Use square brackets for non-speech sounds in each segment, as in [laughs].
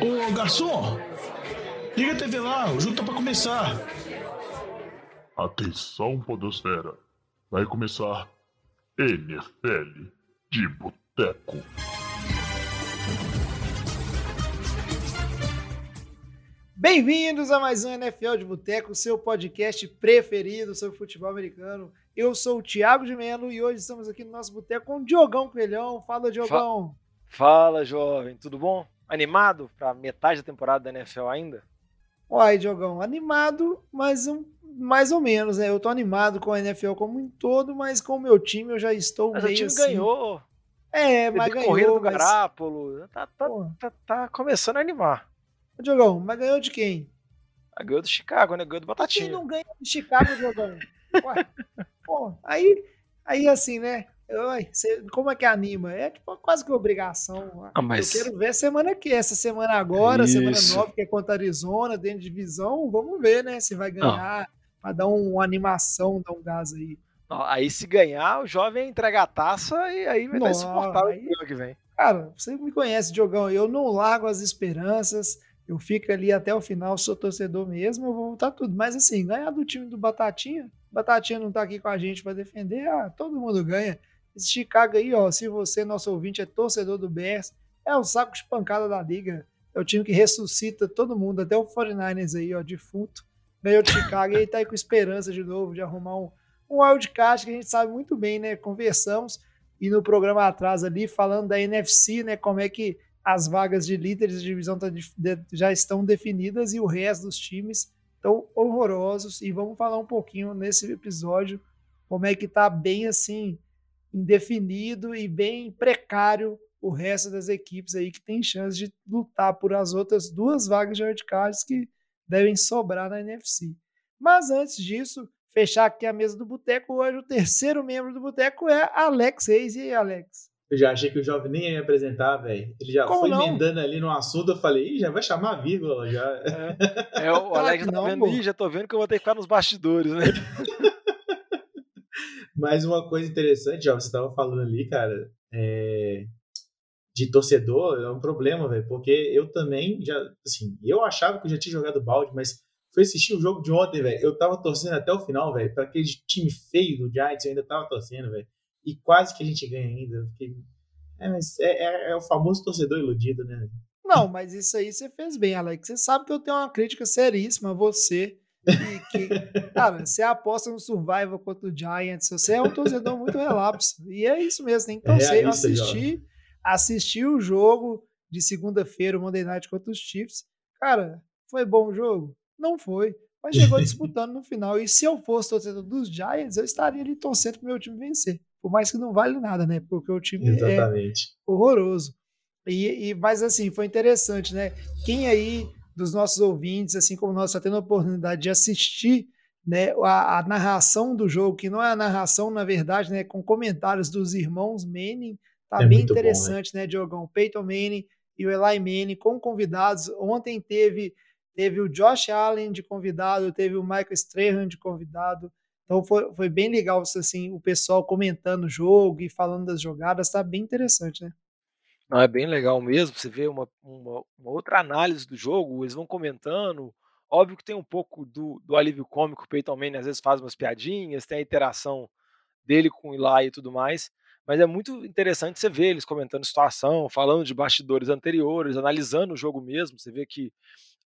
Ô, garçom! Liga a TV lá, o jogo tá pra começar. Atenção, Podosfera. Vai começar NFL de Boteco. Bem-vindos a mais um NFL de Boteco, seu podcast preferido sobre futebol americano. Eu sou o Thiago de Melo e hoje estamos aqui no nosso boteco com o Diogão Coelhão. Fala, Diogão. Fala, jovem. Tudo bom? Animado para metade da temporada da NFL ainda? Uai, Diogão, animado, mas um, mais ou menos, né? Eu tô animado com a NFL como um todo, mas com o meu time eu já estou mas meio o time assim... ganhou. É, mas ganhou. corrida do mas... Garápolo. Tá, tá, tá, tá, começando a animar. Ô, Diogão, mas ganhou de quem? A ganhou do Chicago, né? Ganhou do Batatinha. Quem não ganha de Chicago, Diogão? [laughs] Ué, pô, aí, aí assim, né? Oi, como é que anima? É tipo quase que obrigação. Ah, mas... Eu quero ver semana que essa semana agora, Isso. semana nova, que é contra a Arizona, dentro de divisão, vamos ver, né? Se vai ganhar, para dar um, uma animação, dar um gás aí. Aí se ganhar, o jovem entrega a taça e aí vai Nossa, estar insuportável aí, ano que vem. Cara, você me conhece, Diogão, eu não largo as esperanças, eu fico ali até o final, sou torcedor mesmo, eu vou voltar tudo. Mas assim, ganhar do time do Batatinha, Batatinha não tá aqui com a gente para defender, ah, todo mundo ganha. Esse Chicago aí, ó, se você, nosso ouvinte, é torcedor do Bears, é o saco de pancada da liga. É o time que ressuscita todo mundo, até o 49ers aí, ó, defunto. Ganhou de Chicago e aí tá aí com esperança de novo de arrumar um, um wildcard que a gente sabe muito bem, né? Conversamos e no programa atrás ali, falando da NFC, né? Como é que as vagas de líderes de divisão tá de, de, já estão definidas e o resto dos times estão horrorosos. E vamos falar um pouquinho nesse episódio como é que tá bem assim indefinido e bem precário o resto das equipes aí que tem chance de lutar por as outras duas vagas de wildcards que devem sobrar na NFC. Mas antes disso, fechar aqui a mesa do Boteco, hoje o terceiro membro do Boteco é Alex Reis. E aí, Alex? Eu já achei que o jovem nem ia me apresentar, velho. Ele já Como foi não? emendando ali no assunto, eu falei, Ih, já vai chamar a vírgula, já. É, é o Alex tá vendo, Ih, já tô vendo que eu vou ter que ficar nos bastidores, né? [laughs] Mas uma coisa interessante, ó, você estava falando ali, cara, é, de torcedor, é um problema, velho, porque eu também já, assim, eu achava que eu já tinha jogado balde, mas fui assistir o jogo de ontem, velho, eu tava torcendo até o final, velho, para aquele time feio do Giants, eu ainda tava torcendo, velho, e quase que a gente ganha ainda, fiquei... é, mas é, é, é o famoso torcedor iludido, né? Não, mas isso aí você fez bem, Alex. Você sabe que eu tenho uma crítica seríssima a você que, cara, você aposta no Survival contra o Giants, você é um torcedor muito relapso. E é isso mesmo, tem que torcer. É eu assisti, assisti o jogo de segunda-feira, o Monday Night contra os Chiefs. Cara, foi bom o jogo? Não foi. Mas chegou [laughs] disputando no final. E se eu fosse torcedor dos Giants, eu estaria ali torcendo pro meu time vencer. Por mais que não vale nada, né? Porque o time é Exatamente. é horroroso. E, e, mas assim, foi interessante, né? Quem aí dos nossos ouvintes, assim como nós está tendo a oportunidade de assistir né, a, a, narração do jogo, que não é a narração, na verdade, né, com comentários dos irmãos Manning, tá é bem interessante, bom, né? né, Diogão? Peyton Manning e o Eli Manning com convidados. Ontem teve teve o Josh Allen de convidado, teve o Michael Strahan de convidado. Então foi, foi bem legal assim, o pessoal comentando o jogo e falando das jogadas, tá bem interessante, né? Não, é bem legal mesmo. Você vê uma, uma, uma, outra análise do jogo, eles vão comentando. Óbvio que tem um pouco do, do alívio cômico, o Peyton Manning às vezes faz umas piadinhas, tem a interação dele com o Eli e tudo mais. Mas é muito interessante você ver eles comentando situação, falando de bastidores anteriores, analisando o jogo mesmo. Você vê que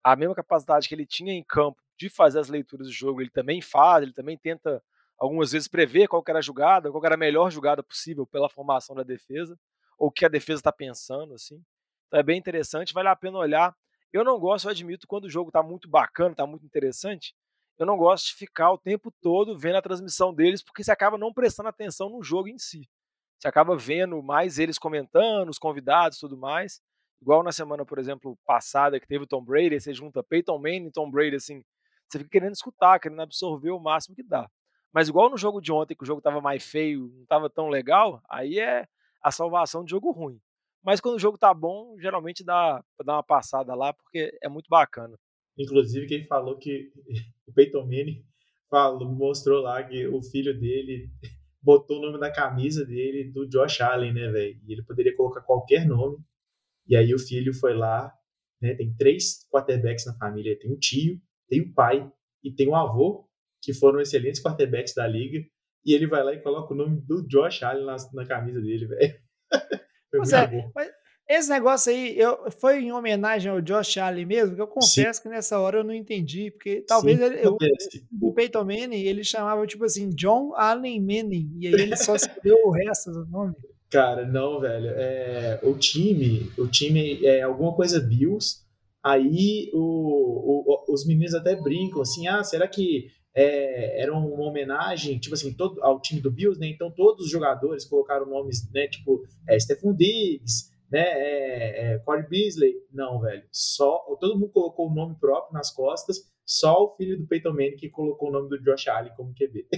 a mesma capacidade que ele tinha em campo de fazer as leituras do jogo, ele também faz, ele também tenta algumas vezes prever qual era a jogada, qual era a melhor jogada possível pela formação da defesa ou o que a defesa está pensando, assim. Então é bem interessante, vale a pena olhar. Eu não gosto, eu admito, quando o jogo está muito bacana, está muito interessante, eu não gosto de ficar o tempo todo vendo a transmissão deles, porque você acaba não prestando atenção no jogo em si. Você acaba vendo mais eles comentando, os convidados tudo mais. Igual na semana, por exemplo, passada, que teve o Tom Brady, você junta Peyton Manning e Tom Brady, assim, você fica querendo escutar, querendo absorver o máximo que dá. Mas igual no jogo de ontem, que o jogo estava mais feio, não estava tão legal, aí é a salvação de jogo ruim. Mas quando o jogo tá bom, geralmente dá dar uma passada lá, porque é muito bacana. Inclusive, quem falou que [laughs] o Peyton Manning falou, mostrou lá que o filho dele botou o nome da camisa dele do Josh Allen, né, velho? E ele poderia colocar qualquer nome. E aí o filho foi lá né? Tem três quarterbacks na família. Tem o tio, tem o pai e tem o avô, que foram excelentes quarterbacks da liga. E ele vai lá e coloca o nome do Josh Allen na, na camisa dele, velho. [laughs] Pois é, mas esse negócio aí eu, foi em homenagem ao Josh Allen mesmo, que eu confesso Sim. que nessa hora eu não entendi, porque talvez Sim, ele, eu, o Peyton Manning ele chamava tipo assim John Allen Manning, e aí ele só escolheu o resto do nome. Cara, não, velho. É, o time, o time é alguma coisa Bills. Aí o, o, os meninos até brincam assim, ah, será que é, era uma homenagem, tipo assim, todo, ao time do Bills, né? Então todos os jogadores colocaram nomes, né? Tipo, é, Stephon Diggs, né? É, é, Corey Beasley. Não, velho. Só todo mundo colocou o nome próprio nas costas. Só o filho do Peyton Manning que colocou o nome do Josh Allen como QB.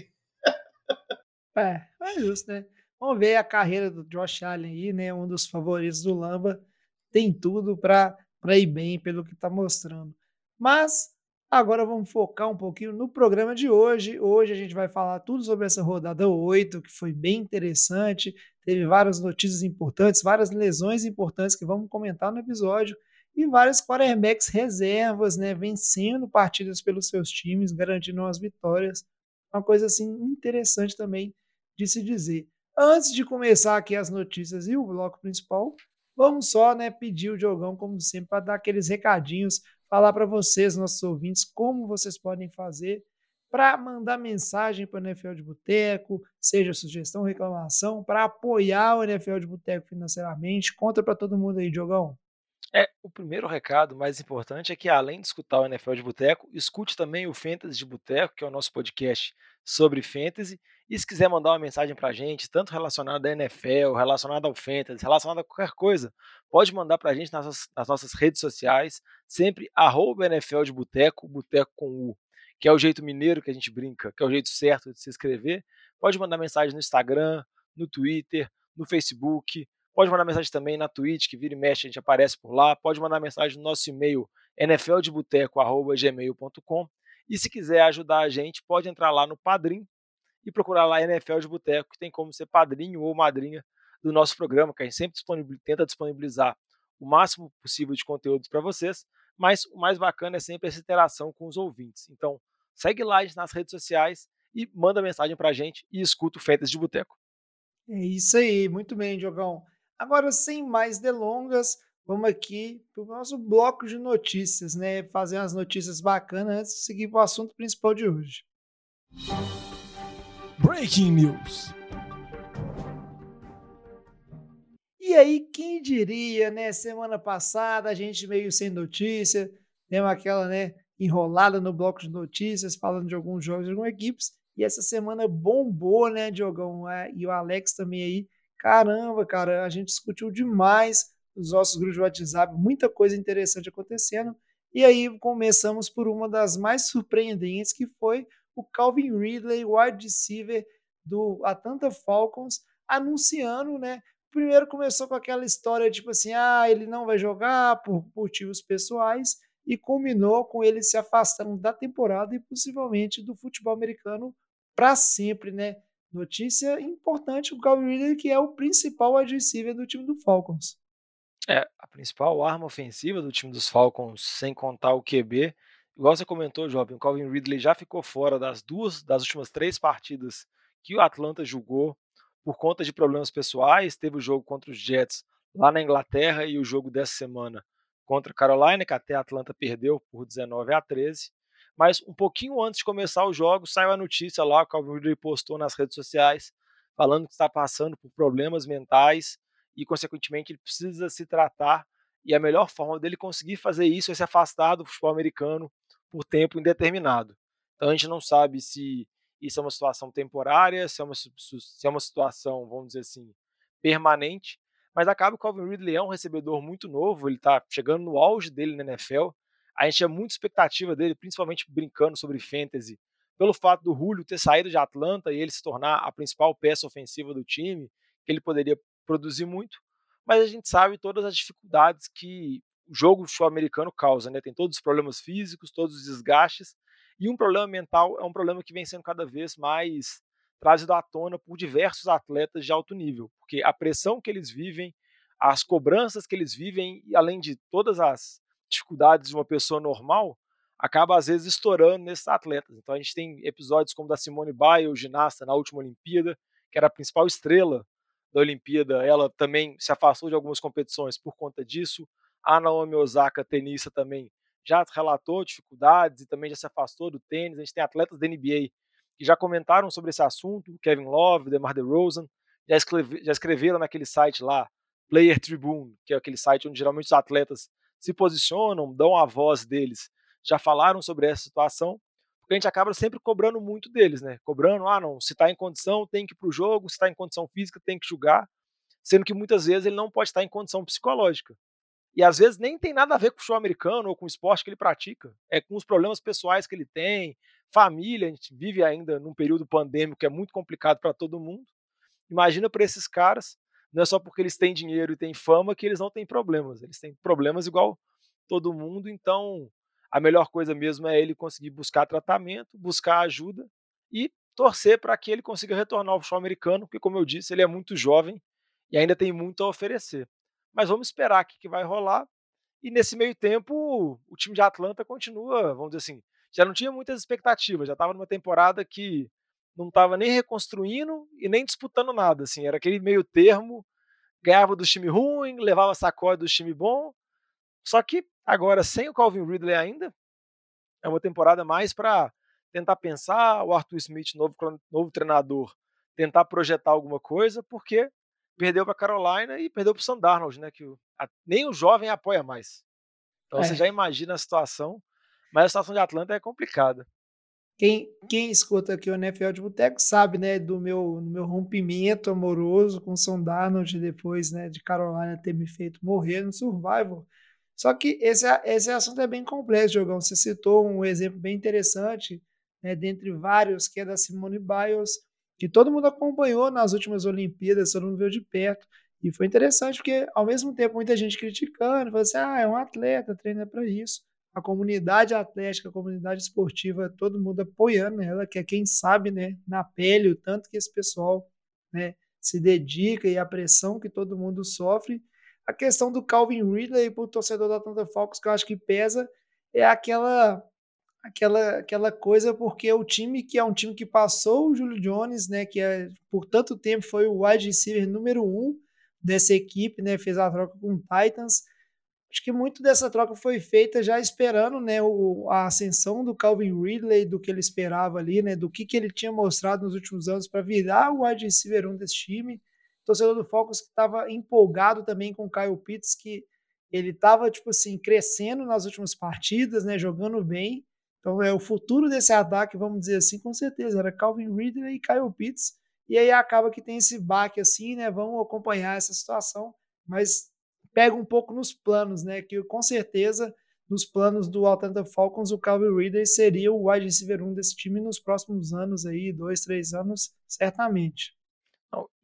é, é justo, né? Vamos ver a carreira do Josh Allen aí, né? Um dos favoritos do Lamba. Tem tudo para ir bem pelo que está mostrando. Mas agora vamos focar um pouquinho no programa de hoje. Hoje a gente vai falar tudo sobre essa rodada 8, que foi bem interessante. Teve várias notícias importantes, várias lesões importantes que vamos comentar no episódio. E vários quarterbacks reservas, né? Vencendo partidas pelos seus times, garantindo as vitórias. Uma coisa assim interessante também de se dizer. Antes de começar aqui as notícias e o bloco principal, vamos só né, pedir o Diogão, como sempre, para dar aqueles recadinhos, falar para vocês, nossos ouvintes, como vocês podem fazer para mandar mensagem para o NFL de Boteco, seja sugestão, reclamação, para apoiar o NFL de Boteco financeiramente. Conta para todo mundo aí, Diogão. É, o primeiro recado mais importante é que, além de escutar o NFL de Boteco, escute também o Fantasy de Boteco, que é o nosso podcast sobre Fantasy, e se quiser mandar uma mensagem para a gente, tanto relacionada à NFL, relacionada ao Fantasy, relacionada a qualquer coisa, pode mandar para a gente nas, nas, nossas redes sociais, sempre arroba NFL de Boteco, Boteco com U, que é o jeito mineiro que a gente brinca, que é o jeito certo de se inscrever. Pode mandar mensagem no Instagram, no Twitter, no Facebook, pode mandar mensagem também na Twitch, que vira e mexe, a gente aparece por lá. Pode mandar mensagem no nosso e-mail, nfldeboteco.gmail.com. E se quiser ajudar a gente, pode entrar lá no Padrim, e procurar lá NFL de Boteco, que tem como ser padrinho ou madrinha do nosso programa, que a gente sempre disponibiliza, tenta disponibilizar o máximo possível de conteúdos para vocês, mas o mais bacana é sempre essa interação com os ouvintes. Então, segue lá nas redes sociais e manda mensagem para a gente e escuta o Feitas de Boteco. É isso aí, muito bem, Diogão. Agora, sem mais delongas, vamos aqui para o nosso bloco de notícias, né? Fazer umas notícias bacanas antes de seguir para o assunto principal de hoje. Breaking News. E aí, quem diria, né? Semana passada a gente meio sem notícia, deu aquela, né, enrolada no bloco de notícias, falando de alguns jogos de algumas equipes. E essa semana bombou, né, Diogão? É, e o Alex também aí. Caramba, cara, a gente discutiu demais nos nossos grupos de WhatsApp, muita coisa interessante acontecendo. E aí começamos por uma das mais surpreendentes, que foi o Calvin Ridley, wide receiver do Atlanta Falcons, anunciando, né? Primeiro começou com aquela história tipo assim, ah, ele não vai jogar por motivos pessoais e culminou com ele se afastando da temporada e possivelmente do futebol americano para sempre, né? Notícia importante o Calvin Ridley, que é o principal receiver do time do Falcons. É, a principal arma ofensiva do time dos Falcons, sem contar o QB, igual você comentou, Jovem, o Calvin Ridley já ficou fora das duas, das últimas três partidas que o Atlanta jogou por conta de problemas pessoais. Teve o jogo contra os Jets lá na Inglaterra e o jogo dessa semana contra a Carolina, que até a Atlanta perdeu por 19 a 13. Mas um pouquinho antes de começar o jogo, saiu a notícia lá, o Calvin Ridley postou nas redes sociais, falando que está passando por problemas mentais e, consequentemente, ele precisa se tratar. E a melhor forma dele conseguir fazer isso é se afastar do futebol americano por tempo indeterminado. Então a gente não sabe se isso é uma situação temporária, se é uma, se é uma situação, vamos dizer assim, permanente, mas acaba que o Calvin Ridley é um recebedor muito novo, ele está chegando no auge dele na NFL, a gente tinha muita expectativa dele, principalmente brincando sobre fantasy, pelo fato do Julio ter saído de Atlanta e ele se tornar a principal peça ofensiva do time, que ele poderia produzir muito, mas a gente sabe todas as dificuldades que o jogo sul-americano causa, né? Tem todos os problemas físicos, todos os desgastes, e um problema mental é um problema que vem sendo cada vez mais trazido à tona por diversos atletas de alto nível, porque a pressão que eles vivem, as cobranças que eles vivem, e além de todas as dificuldades de uma pessoa normal, acaba às vezes estourando nesses atletas. Então a gente tem episódios como da Simone Biles, ginasta na última Olimpíada, que era a principal estrela da Olimpíada, ela também se afastou de algumas competições por conta disso. A Naomi Osaka, tenista também, já relatou dificuldades e também já se afastou do tênis. A gente tem atletas da NBA que já comentaram sobre esse assunto, Kevin Love, DeMar DeRozan, já, escreve, já escreveram naquele site lá, Player Tribune, que é aquele site onde geralmente os atletas se posicionam, dão a voz deles, já falaram sobre essa situação, porque a gente acaba sempre cobrando muito deles, né? Cobrando, ah, não, se está em condição, tem que ir para o jogo, se está em condição física, tem que jogar, sendo que muitas vezes ele não pode estar em condição psicológica. E às vezes nem tem nada a ver com o show americano ou com o esporte que ele pratica. É com os problemas pessoais que ele tem, família. A gente vive ainda num período pandêmico que é muito complicado para todo mundo. Imagina para esses caras, não é só porque eles têm dinheiro e têm fama que eles não têm problemas. Eles têm problemas igual todo mundo. Então, a melhor coisa mesmo é ele conseguir buscar tratamento, buscar ajuda e torcer para que ele consiga retornar ao futebol americano, porque, como eu disse, ele é muito jovem e ainda tem muito a oferecer mas vamos esperar o que vai rolar. E nesse meio tempo, o time de Atlanta continua, vamos dizer assim, já não tinha muitas expectativas, já estava numa temporada que não estava nem reconstruindo e nem disputando nada, assim, era aquele meio termo, ganhava do time ruim, levava sacode do time bom. Só que agora sem o Calvin Ridley ainda, é uma temporada mais para tentar pensar, o Arthur Smith, novo, novo treinador, tentar projetar alguma coisa, porque perdeu para Carolina e perdeu para o Sandarnold, né? Que o, a, nem o jovem apoia mais. Então é. você já imagina a situação, mas a situação de Atlanta é complicada. Quem, quem escuta aqui o NFL de Boteco sabe, né, do meu, meu rompimento amoroso com o Sandarnold depois, né, de Carolina ter me feito morrer no Survival. Só que esse, esse assunto é bem complexo, Jogão. Você citou um exemplo bem interessante, né, dentre vários, que é da Simone Biles, que todo mundo acompanhou nas últimas Olimpíadas, todo mundo viu de perto. E foi interessante porque, ao mesmo tempo, muita gente criticando, falando assim: ah, é um atleta, treina para isso. A comunidade atlética, a comunidade esportiva, todo mundo apoiando ela, que é quem sabe, né, na pele, o tanto que esse pessoal né, se dedica e a pressão que todo mundo sofre. A questão do Calvin Ridley para o torcedor da Atlanta Falcons, que eu acho que pesa, é aquela aquela, aquela coisa, porque o time que é um time que passou o Julio Jones, né, que é, por tanto tempo foi o wide receiver número um dessa equipe, né, fez a troca com o Titans. Acho que muito dessa troca foi feita já esperando, né, o, a ascensão do Calvin Ridley, do que ele esperava ali, né, do que, que ele tinha mostrado nos últimos anos para virar o wide receiver um desse time. Torcedor do Falcons que estava empolgado também com o Kyle Pitts, que ele estava tipo assim crescendo nas últimas partidas, né, jogando bem então, é o futuro desse ataque, vamos dizer assim, com certeza, era Calvin Ridley e Kyle Pitts. E aí acaba que tem esse baque assim, né? Vamos acompanhar essa situação, mas pega um pouco nos planos, né? Que com certeza nos planos do Atlanta Falcons, o Calvin Ridley seria o wide receiver 1 desse time nos próximos anos aí, dois, três anos, certamente.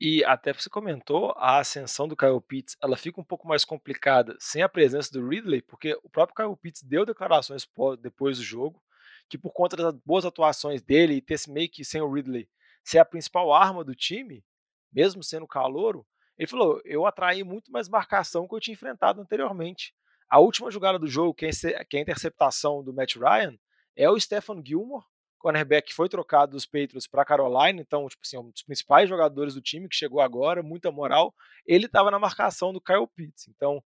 E até você comentou, a ascensão do Kyle Pitts, ela fica um pouco mais complicada sem a presença do Ridley, porque o próprio Kyle Pitts deu declarações depois do jogo, que por conta das boas atuações dele e ter meio que sem o Ridley ser a principal arma do time, mesmo sendo calouro, ele falou: eu atraí muito mais marcação que eu tinha enfrentado anteriormente. A última jogada do jogo, que é, é a interceptação do Matt Ryan, é o Stephen Gilmore, cornerback que foi trocado dos Patriots para Carolina, então, tipo assim, um dos principais jogadores do time que chegou agora, muita moral. Ele estava na marcação do Kyle Pitts. Então,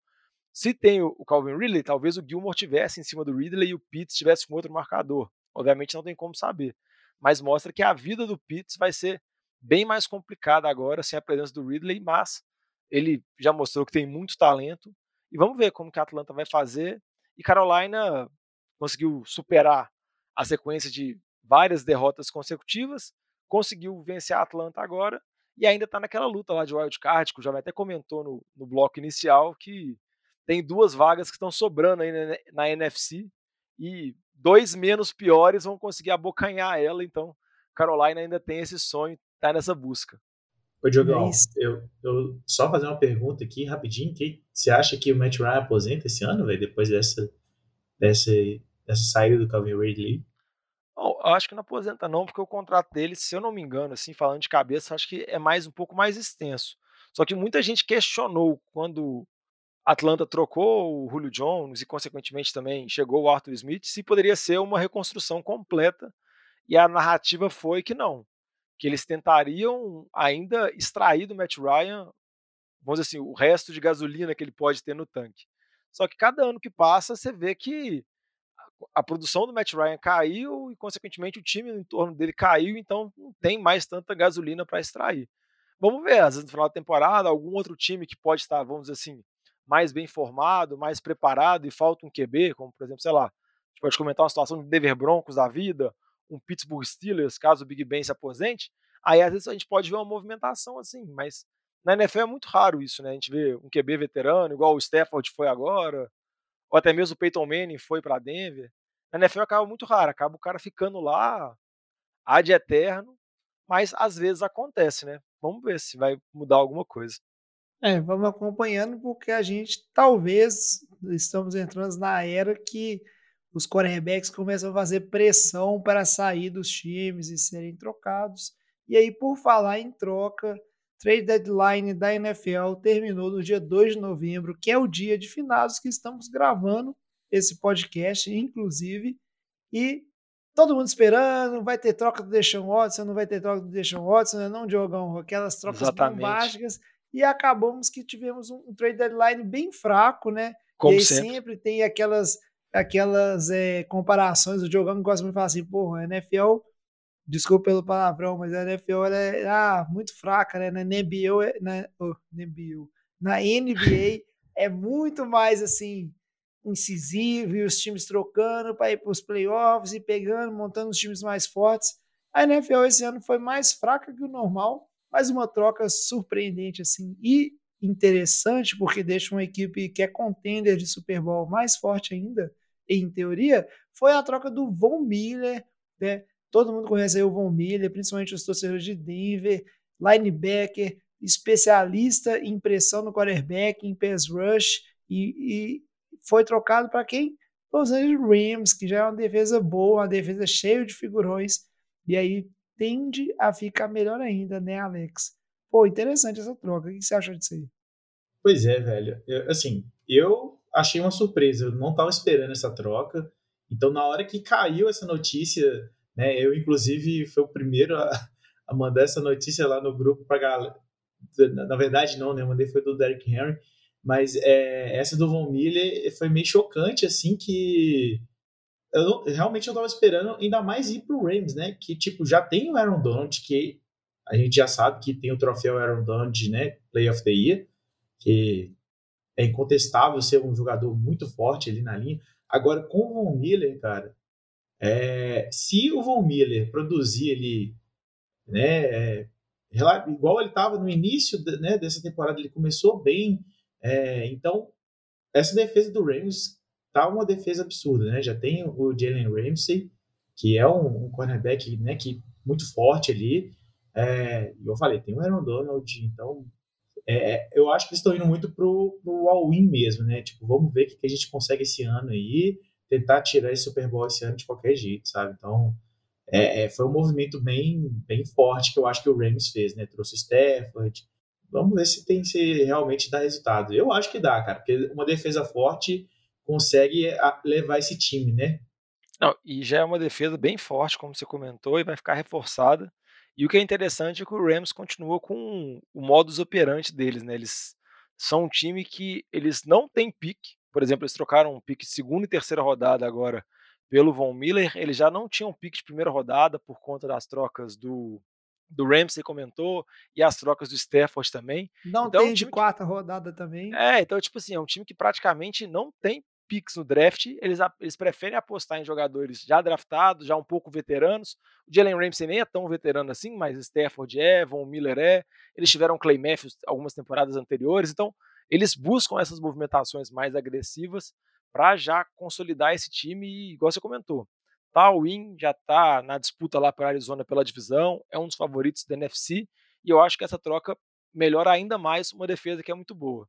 se tem o Calvin Ridley, talvez o Gilmore tivesse em cima do Ridley e o Pitts tivesse com outro marcador. Obviamente não tem como saber, mas mostra que a vida do Pitts vai ser bem mais complicada agora sem a presença do Ridley, mas ele já mostrou que tem muito talento e vamos ver como que a Atlanta vai fazer. E Carolina conseguiu superar a sequência de várias derrotas consecutivas, conseguiu vencer a Atlanta agora e ainda está naquela luta lá de wild card, que o Jovem até comentou no, no bloco inicial que tem duas vagas que estão sobrando aí na, na NFC e dois menos piores vão conseguir abocanhar ela, então Carolina ainda tem esse sonho, tá nessa busca. Ô, Diogão, eu, eu só fazer uma pergunta aqui rapidinho, que você acha que o Matt Ryan aposenta esse ano, velho, depois dessa, dessa, dessa saída do Calvin Ridley? eu acho que não aposenta não, porque o contrato dele, se eu não me engano, assim, falando de cabeça, acho que é mais um pouco mais extenso. Só que muita gente questionou quando Atlanta trocou o Julio Jones e, consequentemente, também chegou o Arthur Smith, se poderia ser uma reconstrução completa. E a narrativa foi que não, que eles tentariam ainda extrair do Matt Ryan, vamos dizer assim, o resto de gasolina que ele pode ter no tanque. Só que cada ano que passa, você vê que a produção do Matt Ryan caiu e, consequentemente, o time no entorno dele caiu, então não tem mais tanta gasolina para extrair. Vamos ver, às vezes no final da temporada, algum outro time que pode estar, vamos dizer assim, mais bem formado, mais preparado e falta um QB, como por exemplo, sei lá, a gente pode comentar uma situação de Denver Broncos da vida, um Pittsburgh Steelers, caso o Big Ben se aposente, aí às vezes a gente pode ver uma movimentação assim, mas na NFL é muito raro isso, né? A gente vê um QB veterano, igual o Stafford foi agora, ou até mesmo o Peyton Manning foi para Denver. Na NFL acaba muito raro, acaba o cara ficando lá ad eterno, mas às vezes acontece, né? Vamos ver se vai mudar alguma coisa. É, vamos acompanhando porque a gente talvez estamos entrando na era que os quarterbacks começam a fazer pressão para sair dos times e serem trocados. E aí, por falar em troca, trade deadline da NFL terminou no dia 2 de novembro, que é o dia de finados que estamos gravando esse podcast, inclusive. E todo mundo esperando, vai ter troca do Deshaun Watson, não vai ter troca do Deshaun Watson, né? não, Diogão? Aquelas trocas Exatamente. bombásticas. E acabamos que tivemos um, um trade deadline bem fraco, né? Como e sempre. sempre tem aquelas aquelas é, comparações. O Diogão gosta muito de falar assim, porra, a NFL desculpa pelo palavrão, mas a NFL é ah, muito fraca, né? Na NBA, na, oh, NBA, na NBA é muito mais assim incisivo e os times trocando para ir para os playoffs e pegando, montando os times mais fortes. A NFL esse ano foi mais fraca que o normal, mas uma troca surpreendente assim e interessante porque deixa uma equipe que é contender de Super Bowl mais forte ainda, em teoria, foi a troca do Von Miller, né? Todo mundo conhece o Von Miller, principalmente os torcedores de Denver, linebacker, especialista em pressão no quarterback, em pass rush, e, e foi trocado para quem? Los Angeles Rams, que já é uma defesa boa, uma defesa cheia de figurões, e aí tende a ficar melhor ainda, né, Alex? Pô, interessante essa troca. O que você acha disso aí? Pois é, velho. Eu, assim, eu achei uma surpresa. Eu não estava esperando essa troca. Então, na hora que caiu essa notícia né? Eu, inclusive, fui o primeiro a, a mandar essa notícia lá no grupo para galera. Na verdade, não, né? Eu mandei foi do Derrick Henry. Mas é, essa do Von Miller foi meio chocante, assim, que eu não, realmente eu tava esperando ainda mais ir pro Rams, né? Que, tipo, já tem o Aaron Donald, que a gente já sabe que tem o troféu Aaron Donald, né? Play of the Year, que é incontestável ser um jogador muito forte ali na linha. Agora, com o Von Miller, cara, é, se o Von Miller produzir ele, né, é, igual ele estava no início né, dessa temporada, ele começou bem. É, então, essa defesa do Rams tá uma defesa absurda, né? Já tem o Jalen Ramsey, que é um, um cornerback né, que muito forte ali. É, eu falei, tem o Aaron Donald, então é, é, eu acho que eles estão indo muito pro, pro all-in mesmo, né? Tipo, vamos ver o que a gente consegue esse ano aí tentar tirar esse Super Bowl esse ano de qualquer jeito, sabe? Então, é, é, foi um movimento bem, bem forte que eu acho que o Rams fez, né? Trouxe o Stafford. Vamos ver se tem se realmente dá resultado. Eu acho que dá, cara, porque uma defesa forte consegue levar esse time, né? Não, e já é uma defesa bem forte, como você comentou, e vai ficar reforçada. E o que é interessante é que o Rams continua com o modus operandi deles, né? Eles são um time que eles não têm pique, por exemplo, eles trocaram um pique de segunda e terceira rodada agora pelo Von Miller. Eles já não tinham pique de primeira rodada por conta das trocas do, do Ramsey comentou, e as trocas do Stafford também. Não então, tem é um de quarta que... rodada também. É, então, tipo assim, é um time que praticamente não tem picks no draft, eles, eles preferem apostar em jogadores já draftados, já um pouco veteranos. O Jalen Ramsey nem é tão veterano assim, mas Stafford é, Von Miller é. Eles tiveram Clay Matthews algumas temporadas anteriores, então eles buscam essas movimentações mais agressivas para já consolidar esse time e, igual você comentou, tá, o Win já está na disputa lá para Arizona pela divisão, é um dos favoritos da NFC e eu acho que essa troca melhora ainda mais uma defesa que é muito boa.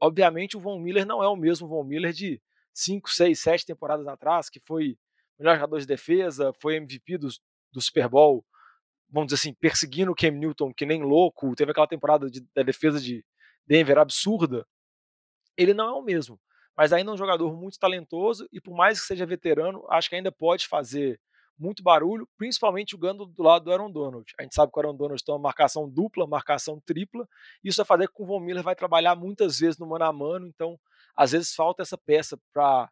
Obviamente o Von Miller não é o mesmo Von Miller de 5, 6, 7 temporadas atrás, que foi melhor jogador de defesa, foi MVP do, do Super Bowl, vamos dizer assim, perseguindo o Cam Newton que nem louco, teve aquela temporada de, da defesa de Denver absurda. ele não é o mesmo. Mas ainda é um jogador muito talentoso e por mais que seja veterano, acho que ainda pode fazer muito barulho, principalmente jogando do lado do Aaron Donald. A gente sabe que o Aaron Donald tem uma marcação dupla, marcação tripla, isso vai fazer com que o Von Miller vai trabalhar muitas vezes no mano a mano, então às vezes falta essa peça para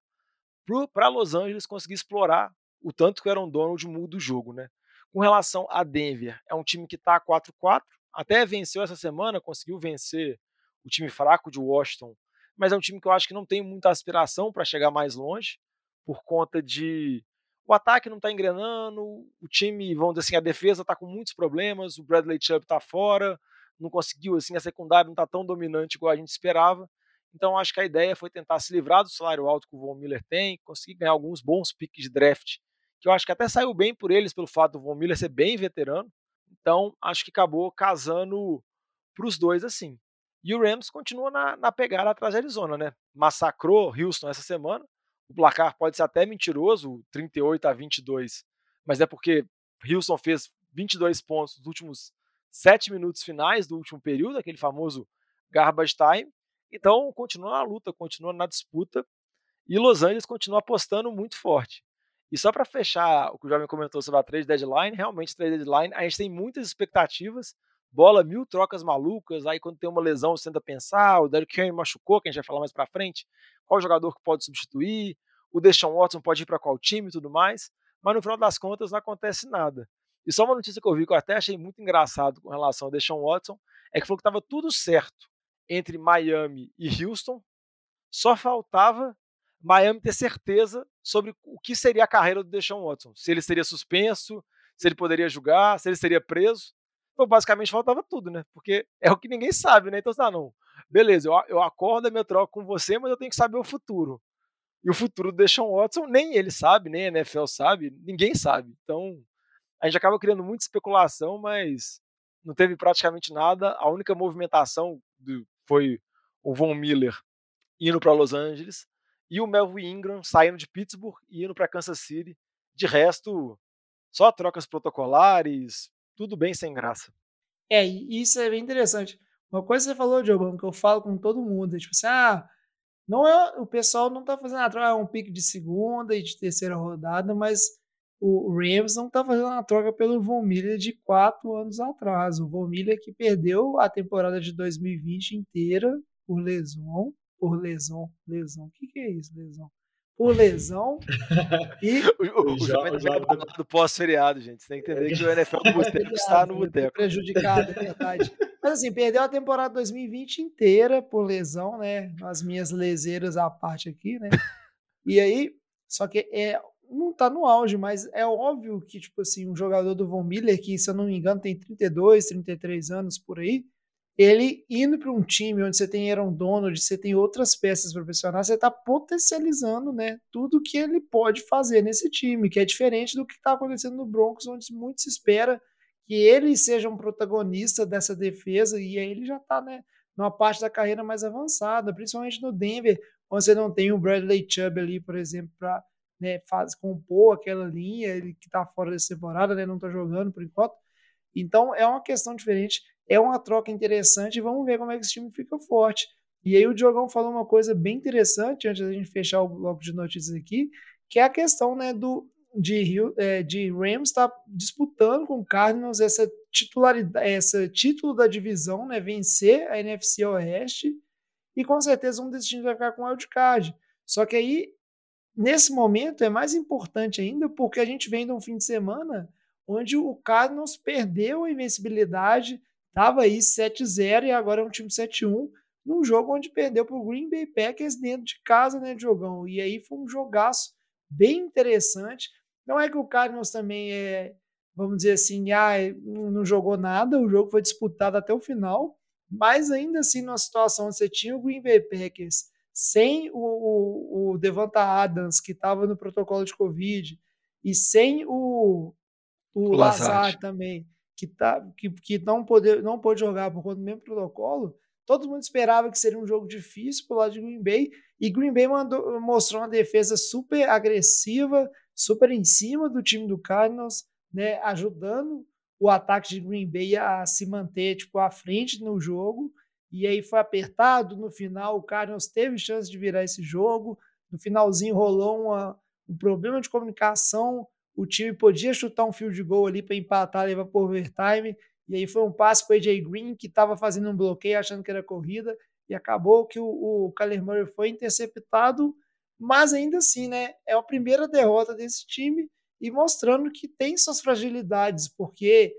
Los Angeles conseguir explorar o tanto que o Aaron Donald muda o jogo, né? Com relação a Denver, é um time que está 4-4, até venceu essa semana, conseguiu vencer o time fraco de Washington, mas é um time que eu acho que não tem muita aspiração para chegar mais longe, por conta de o ataque não está engrenando, o time, vamos dizer assim, a defesa está com muitos problemas, o Bradley Chubb está fora, não conseguiu, assim, a secundária não está tão dominante igual a gente esperava. Então acho que a ideia foi tentar se livrar do salário alto que o Von Miller tem, conseguir ganhar alguns bons piques de draft, que eu acho que até saiu bem por eles pelo fato do Von Miller ser bem veterano. Então acho que acabou casando para os dois assim. E o Rams continua na, na pegada atrás da Arizona, né? Massacrou Houston essa semana, o placar pode ser até mentiroso, 38 a 22, mas é porque Houston fez 22 pontos nos últimos 7 minutos finais do último período, aquele famoso garbage time. Então, continua na luta, continua na disputa e Los Angeles continua apostando muito forte. E só para fechar o que o jovem comentou sobre a trade deadline, realmente trade deadline, a gente tem muitas expectativas, bola, mil trocas malucas, aí quando tem uma lesão você tenta pensar, o Derrick Henry machucou, que a gente vai falar mais para frente, qual jogador que pode substituir, o Deshaun Watson pode ir para qual time e tudo mais, mas no final das contas não acontece nada. E só uma notícia que eu vi que eu até achei muito engraçado com relação ao Deshaun Watson, é que falou que estava tudo certo entre Miami e Houston, só faltava Miami ter certeza sobre o que seria a carreira do Deshaun Watson, se ele seria suspenso, se ele poderia jogar, se ele seria preso. Então, basicamente, faltava tudo, né? Porque é o que ninguém sabe, né? Então, tá, não. Beleza, eu, eu acordo a minha troca com você, mas eu tenho que saber o futuro. E o futuro do Deshaun Watson nem ele sabe, nem a NFL sabe, ninguém sabe. Então, a gente acaba criando muita especulação, mas não teve praticamente nada. A única movimentação do, foi o Von Miller indo para Los Angeles e o Melvin Ingram saindo de Pittsburgh e indo para Kansas City. De resto, só trocas protocolares, tudo bem sem graça. É, isso é bem interessante. Uma coisa que você falou, Diogão, que eu falo com todo mundo, é tipo assim, ah, não é, o pessoal não tá fazendo a troca, é um pique de segunda e de terceira rodada, mas o Rams não tá fazendo a troca pelo Von Miller de quatro anos atrás. O Von Miller que perdeu a temporada de 2020 inteira por lesão, por lesão, lesão. O que, que é isso, lesão? por [laughs] lesão. e [laughs] o, o, o jovem do pós-feriado, gente. Você tem que entender que o NFL [laughs] do Boteco está no Boteco. Prejudicado, é verdade. Mas assim, perdeu a temporada 2020 inteira por lesão, né? As minhas leseiras à parte aqui, né? E aí, só que é, não tá no auge, mas é óbvio que, tipo assim, um jogador do Von Miller, que se eu não me engano tem 32, 33 anos por aí, ele indo para um time onde você tem Aaron Donald, você tem outras peças profissionais, você está potencializando né, tudo que ele pode fazer nesse time, que é diferente do que está acontecendo no Broncos, onde muito se espera que ele seja um protagonista dessa defesa, e aí ele já está né, numa parte da carreira mais avançada, principalmente no Denver, onde você não tem o Bradley Chubb ali, por exemplo, para né, compor aquela linha, ele que está fora dessa temporada, né, não está jogando por enquanto. Então é uma questão diferente é uma troca interessante e vamos ver como é que esse time fica forte. E aí o Diogão falou uma coisa bem interessante antes da gente fechar o bloco de notícias aqui, que é a questão né, do, de, é, de Rams estar tá disputando com o Cardinals essa titularidade, essa título da divisão, né, vencer a NFC Oeste, e com certeza um desses times vai ficar com o wildcard. Só que aí, nesse momento, é mais importante ainda, porque a gente vem de um fim de semana onde o Cardinals perdeu a invencibilidade, Tava aí 7-0 e agora é um time 7-1 num jogo onde perdeu para o Green Bay Packers dentro de casa, né, jogão? E aí foi um jogaço bem interessante. Não é que o Cardinals também é, vamos dizer assim, ah, não jogou nada, o jogo foi disputado até o final, mas ainda assim, numa situação onde você tinha o Green Bay Packers sem o, o, o Devonta Adams, que estava no protocolo de Covid, e sem o, o, o Lazar também, que, tá, que, que não, pode, não pôde jogar por conta do mesmo protocolo, todo mundo esperava que seria um jogo difícil pro lado de Green Bay, e Green Bay mandou, mostrou uma defesa super agressiva, super em cima do time do Cardinals, né, ajudando o ataque de Green Bay a se manter tipo, à frente no jogo, e aí foi apertado. No final, o Cardinals teve chance de virar esse jogo. No finalzinho rolou uma, um problema de comunicação. O time podia chutar um field goal ali para empatar, levar por overtime. E aí foi um passe para AJ Green, que estava fazendo um bloqueio, achando que era corrida. E acabou que o, o Kyler Murray foi interceptado. Mas ainda assim, né? É a primeira derrota desse time e mostrando que tem suas fragilidades, porque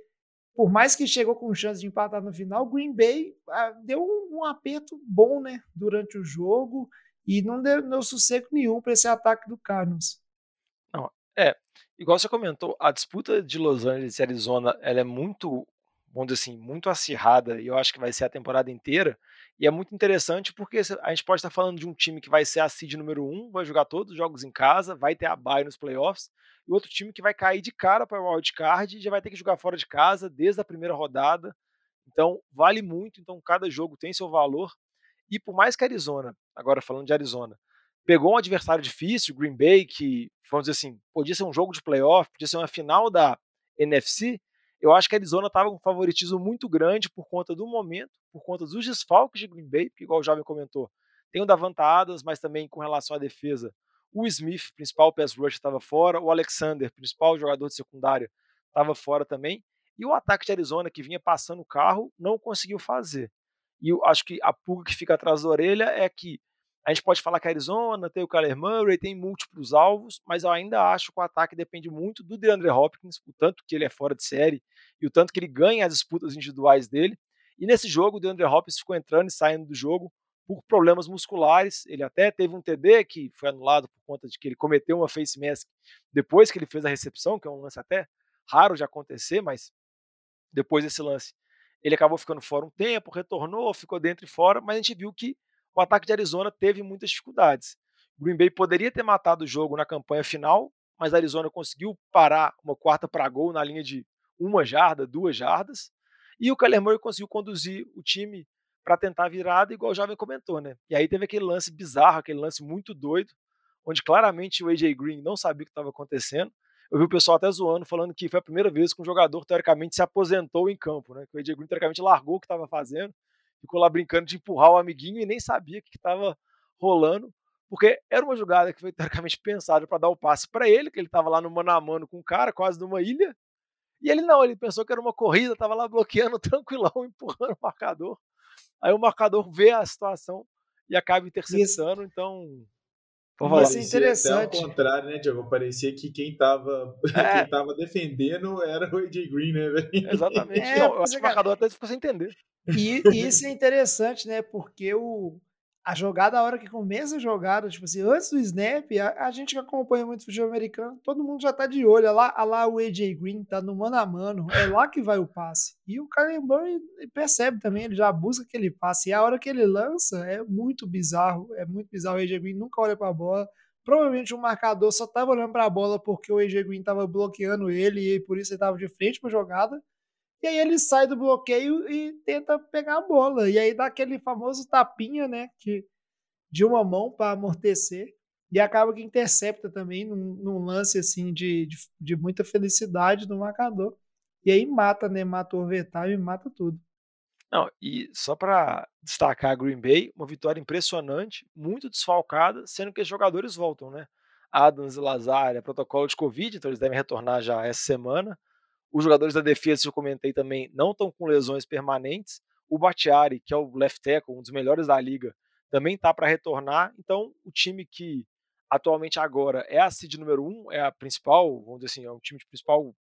por mais que chegou com chance de empatar no final, Green Bay ah, deu um, um, aperto bom, né, durante o jogo e não deu, deu sossego nenhum para esse ataque do Cardinals. Não, é, igual você comentou, a disputa de Los Angeles e Arizona, ela é muito, vamos dizer assim, muito acirrada e eu acho que vai ser a temporada inteira. E é muito interessante porque a gente pode estar falando de um time que vai ser a seed número um, vai jogar todos os jogos em casa, vai ter a bye nos playoffs, e outro time que vai cair de cara para o wildcard e já vai ter que jogar fora de casa desde a primeira rodada. Então, vale muito. Então, cada jogo tem seu valor. E por mais que a Arizona, agora falando de Arizona, pegou um adversário difícil, Green Bay, que, vamos dizer assim, podia ser um jogo de playoff, podia ser uma final da NFC, eu acho que a Arizona estava com um favoritismo muito grande por conta do momento, por conta dos desfalques de Green Bay, porque, igual o Jovem comentou, tem o Davanta Adams, mas também com relação à defesa, o Smith, principal pass rush, estava fora. O Alexander, principal jogador de secundária, estava fora também. E o ataque de Arizona, que vinha passando o carro, não conseguiu fazer. E eu acho que a pulga que fica atrás da orelha é que a gente pode falar que a Arizona tem o Kyler Murray, tem múltiplos alvos, mas eu ainda acho que o ataque depende muito do DeAndre Hopkins, o tanto que ele é fora de série e o tanto que ele ganha as disputas individuais dele. E nesse jogo, o DeAndre Hopkins ficou entrando e saindo do jogo por problemas musculares. Ele até teve um TD que foi anulado por conta de que ele cometeu uma face mask depois que ele fez a recepção, que é um lance até raro de acontecer, mas depois desse lance ele acabou ficando fora um tempo, retornou, ficou dentro e fora, mas a gente viu que o ataque de Arizona teve muitas dificuldades. Green Bay poderia ter matado o jogo na campanha final, mas a Arizona conseguiu parar uma quarta para gol na linha de uma jarda, duas jardas, e o Kyler Murray conseguiu conduzir o time para tentar a virada, igual o jovem comentou, né? E aí teve aquele lance bizarro, aquele lance muito doido, onde claramente o AJ Green não sabia o que estava acontecendo. Eu vi o pessoal até zoando, falando que foi a primeira vez que um jogador, teoricamente, se aposentou em campo, né? Que o AJ Green, teoricamente, largou o que estava fazendo, ficou lá brincando de empurrar o amiguinho e nem sabia o que estava rolando, porque era uma jogada que foi, teoricamente, pensada para dar o passe para ele, que ele estava lá no mano a mano com o cara, quase numa ilha, e ele não, ele pensou que era uma corrida, estava lá bloqueando [laughs] tranquilão, empurrando o marcador. Aí o marcador vê a situação e acaba interceptando, Isso. Então. Isso é interessante. Até ao contrário, né, Diego? Parecia que quem tava, [laughs] é. quem tava defendendo era o AJ Green, né, velho? Exatamente. É, Não, eu acho que o marcador até ficou sem entender. E, e isso é interessante, né? Porque o, a jogada, a hora que começa a jogada, tipo assim, antes do snap, a, a gente que acompanha muito futebol americano, todo mundo já tá de olho. Lá, lá o AJ Green tá no mano a mano, é lá que vai o passe. E o Kyler Murray percebe também, ele já busca aquele passe. E a hora que ele lança é muito bizarro, é muito bizarro. O AJ Green nunca olha pra bola. Provavelmente o marcador só tava olhando pra bola porque o AJ Green tava bloqueando ele e por isso ele tava de frente pra jogada. E aí ele sai do bloqueio e tenta pegar a bola. E aí dá aquele famoso tapinha, né? Que, de uma mão para amortecer. E acaba que intercepta também num, num lance assim de, de, de, muita felicidade do marcador. E aí mata, né? Mata o overtime mata tudo. Não, e só para destacar a Green Bay, uma vitória impressionante, muito desfalcada, sendo que os jogadores voltam, né? Adams e Lazar é protocolo de Covid, então eles devem retornar já essa semana. Os jogadores da defesa, que eu comentei também, não estão com lesões permanentes. O Batiari, que é o left tackle, um dos melhores da liga, também está para retornar. Então, o time que atualmente agora é a seed número um, é a principal, vamos dizer assim, é o time de principal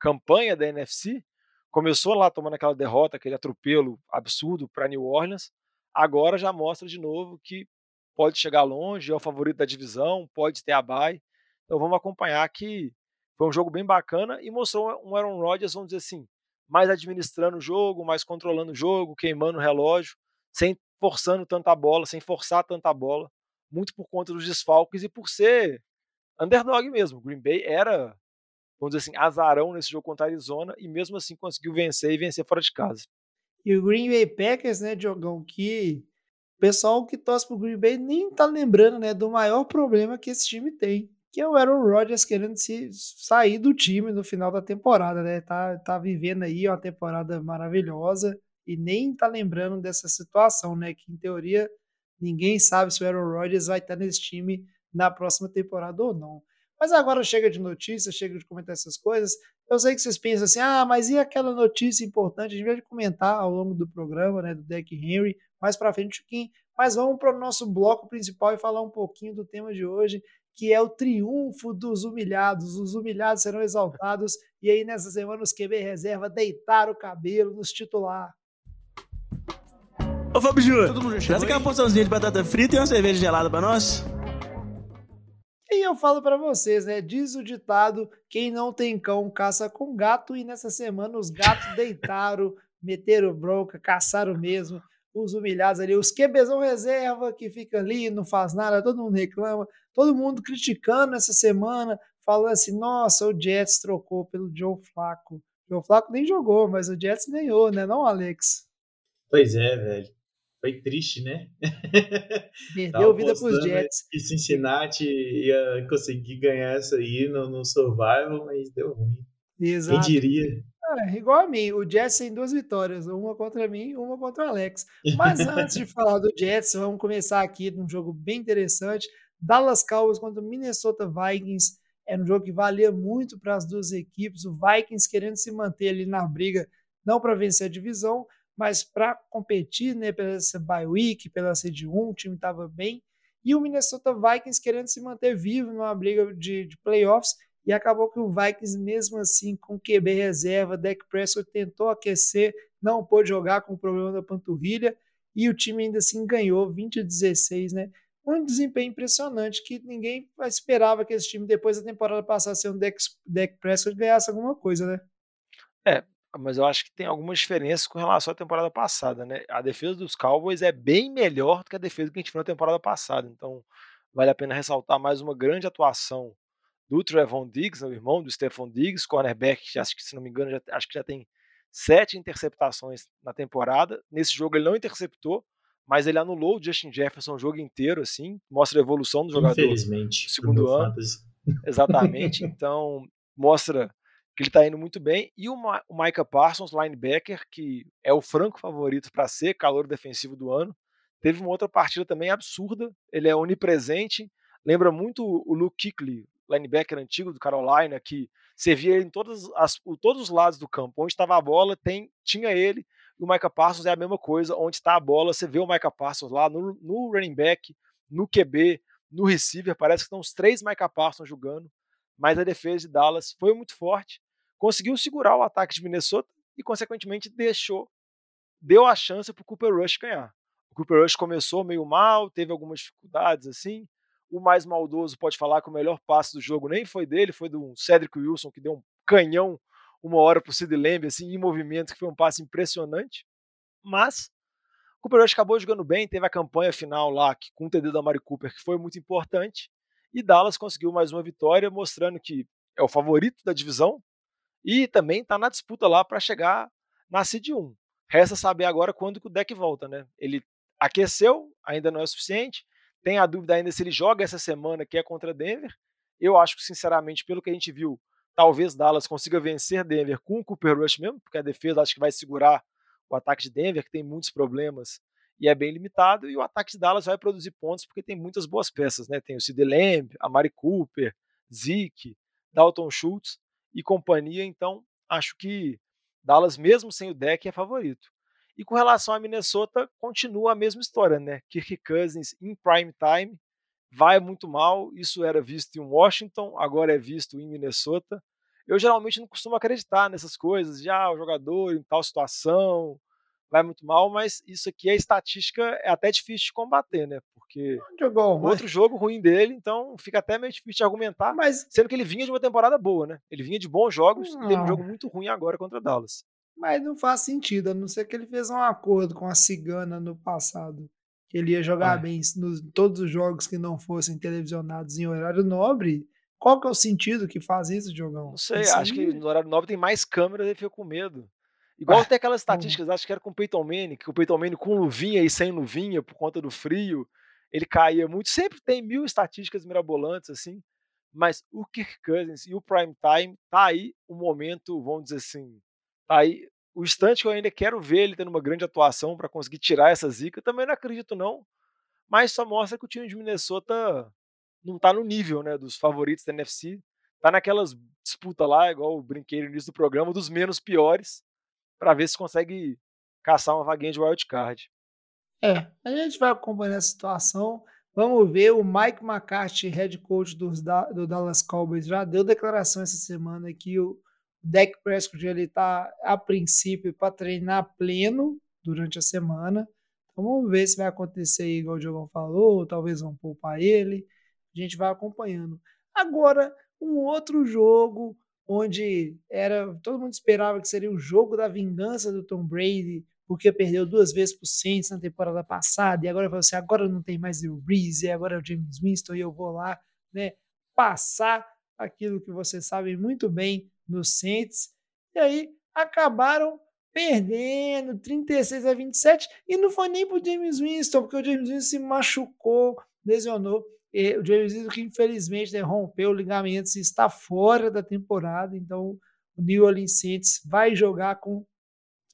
campanha da NFC. Começou lá tomando aquela derrota, aquele atropelo absurdo para New Orleans. Agora já mostra de novo que pode chegar longe, é o favorito da divisão, pode ter a bye. Então vamos acompanhar que foi um jogo bem bacana e mostrou um Aaron Rodgers, vamos dizer assim, mais administrando o jogo, mais controlando o jogo, queimando o relógio, sem forçando tanta bola, sem forçar tanta bola, muito por conta dos desfalques e por ser underdog mesmo. Green Bay era, vamos dizer assim, azarão nesse jogo contra a Arizona e mesmo assim conseguiu vencer e vencer fora de casa. E o Green Bay Packers, né, Diogão, que o pessoal que torce pro Green Bay nem tá lembrando, né, do maior problema que esse time tem, que é o Aaron Rodgers querendo se sair do time no final da temporada, né? Tá, tá vivendo aí uma temporada maravilhosa e nem tá lembrando dessa situação, né? Que em teoria ninguém sabe se o Aaron Rodgers vai estar nesse time na próxima temporada ou não. Mas agora chega de notícias, chega de comentar essas coisas. Eu sei que vocês pensam assim, ah, mas e aquela notícia importante? A gente vai comentar ao longo do programa, né, do Deck Henry, mais para frente um pouquinho. Mas vamos para o nosso bloco principal e falar um pouquinho do tema de hoje, que é o triunfo dos humilhados. Os humilhados serão exaltados. E aí, nessa semana, os QB reserva deitaram o cabelo nos titular. Ô, Fábio Júnior, traz aquela porçãozinha de batata frita e uma cerveja gelada para nós. E eu falo para vocês, né? Diz o ditado: quem não tem cão caça com gato. E nessa semana os gatos deitaram, meteram bronca, caçaram mesmo. Os humilhados ali, os QBzão reserva que fica ali, não faz nada, todo mundo reclama, todo mundo criticando essa semana, falando assim: nossa, o Jets trocou pelo Joe Flaco. O Joe Flaco nem jogou, mas o Jets ganhou, né, não, Alex? Pois é, velho foi triste, né? [laughs] Perdeu vida para os Jets. Que Cincinnati ia conseguir ganhar essa aí no, no Survival, mas deu ruim. Exato. Quem diria? É, igual a mim, o Jets tem duas vitórias, uma contra mim e uma contra o Alex. Mas antes de [laughs] falar do Jets, vamos começar aqui num jogo bem interessante. Dallas Cowboys contra o Minnesota Vikings. Era um jogo que valia muito para as duas equipes. O Vikings querendo se manter ali na briga, não para vencer a divisão, mas para competir né, pela bye week, pela seed 1, o time estava bem. E o Minnesota Vikings querendo se manter vivo numa briga de, de playoffs. E acabou que o Vikings, mesmo assim, com QB reserva, Dak Prescott tentou aquecer, não pôde jogar com o problema da panturrilha. E o time ainda assim ganhou 20 a 16, né? Um desempenho impressionante que ninguém esperava que esse time, depois da temporada passada, ser um Dak, Dak Prescott, ganhasse alguma coisa, né? É, mas eu acho que tem algumas diferenças com relação à temporada passada, né? A defesa dos Cowboys é bem melhor do que a defesa que a gente viu na temporada passada. Então, vale a pena ressaltar mais uma grande atuação do Trevon Diggs, o irmão do Stephon Diggs, cornerback, que acho que, se não me engano, já, acho que já tem sete interceptações na temporada. Nesse jogo ele não interceptou, mas ele anulou o Justin Jefferson o jogo inteiro, assim, mostra a evolução do jogador. Infelizmente. Segundo ano. Fantasy. Exatamente. [laughs] Então, mostra que ele está indo muito bem, e o, Ma o Micah Parsons, linebacker, que é o franco favorito para ser calor defensivo do ano, teve uma outra partida também absurda, ele é onipresente, lembra muito o Luke Kuechly, linebacker antigo do Carolina, que você via ele em todas as, todos os lados do campo, onde estava a bola, tem, tinha ele, e o Micah Parsons é a mesma coisa, onde está a bola, você vê o Micah Parsons lá no, no running back, no QB, no receiver, parece que estão os três Micah Parsons jogando, mas a defesa de Dallas foi muito forte, conseguiu segurar o ataque de Minnesota e, consequentemente, deixou, deu a chance para o Cooper Rush ganhar. O Cooper Rush começou meio mal, teve algumas dificuldades assim. O mais maldoso pode falar que o melhor passe do jogo nem foi dele, foi do Cedric Wilson, que deu um canhão uma hora para o Sid Lamb, assim, em movimento, que foi um passe impressionante. Mas o Cooper Rush acabou jogando bem, teve a campanha final lá que, com o TD da Mari Cooper, que foi muito importante. E Dallas conseguiu mais uma vitória, mostrando que é o favorito da divisão, e também está na disputa lá para chegar na Seed 1. Resta saber agora quando que o deck volta, né? Ele aqueceu, ainda não é suficiente. Tem a dúvida ainda se ele joga essa semana, que é contra Denver. Eu acho que, sinceramente, pelo que a gente viu, talvez Dallas consiga vencer Denver com o Cooper Rush mesmo, porque a defesa acho que vai segurar o ataque de Denver, que tem muitos problemas e é bem limitado, e o ataque de Dallas vai produzir pontos porque tem muitas boas peças, né? Tem o Sid Lamb, a Mari Cooper, Zeke, Dalton Schultz e companhia, então acho que Dallas, mesmo sem o deck, é favorito. E com relação a Minnesota, continua a mesma história, né? Kirk Cousins em prime time vai muito mal. Isso era visto em Washington, agora é visto em Minnesota. Eu geralmente não costumo acreditar nessas coisas, já ah, o jogador em tal situação, vai muito mal, mas isso aqui, a estatística é até difícil de combater, né? Porque jogou, outro jogo ruim dele, então fica até meio difícil de argumentar, mas... sendo que ele vinha de uma temporada boa, né? Ele vinha de bons jogos não. e teve um jogo muito ruim agora contra Dallas. Mas não faz sentido, a não ser que ele fez um acordo com a Cigana no passado, que ele ia jogar é. bem nos todos os jogos que não fossem televisionados em horário nobre. Qual que é o sentido que faz isso, Diogão? Não sei, acho que no horário nobre tem mais câmeras e fica com medo. Igual ah, [laughs] tem aquelas estatísticas, acho que era com o Peyton Manning, que o Peyton Manning com luvinha e sem luvinha por conta do frio, ele caía muito. Sempre tem mil estatísticas mirabolantes, assim, mas o Kirk Cousins e o Prime Time tá aí o momento, vamos dizer assim, aí o instante que eu ainda quero ver ele tendo uma grande atuação para conseguir tirar essa zica, também não acredito não, mas só mostra que o time de Minnesota não está no nível, né, dos favoritos da NFC, tá naquelas disputa lá, igual eu brinquei no início do programa, dos menos piores, para ver se consegue caçar uma vaguinha de wild card. É, a gente vai acompanhar a situação. Vamos ver, o Mike McCarthy, head coach do Dallas Cowboys, já deu declaração essa semana que o Dak Prescott ele está a princípio para treinar pleno durante a semana. Então vamos ver se vai acontecer igual o Diogão falou, talvez vão poupar ele. A gente vai acompanhando. Agora, um outro jogo onde era todo mundo esperava que seria o jogo da vingança do Tom Brady porque perdeu duas vezes para o Saints na temporada passada, e agora você assim, agora não tem mais o Breeze, agora é o James Winston, e eu vou lá, né, passar aquilo que vocês sabem muito bem no Saints, e aí acabaram perdendo 36 a 27, e não foi nem para o James Winston, porque o James Winston se machucou, lesionou, e o James Winston que infelizmente né, rompeu o ligamento e está fora da temporada, então o New Orleans Saints vai jogar com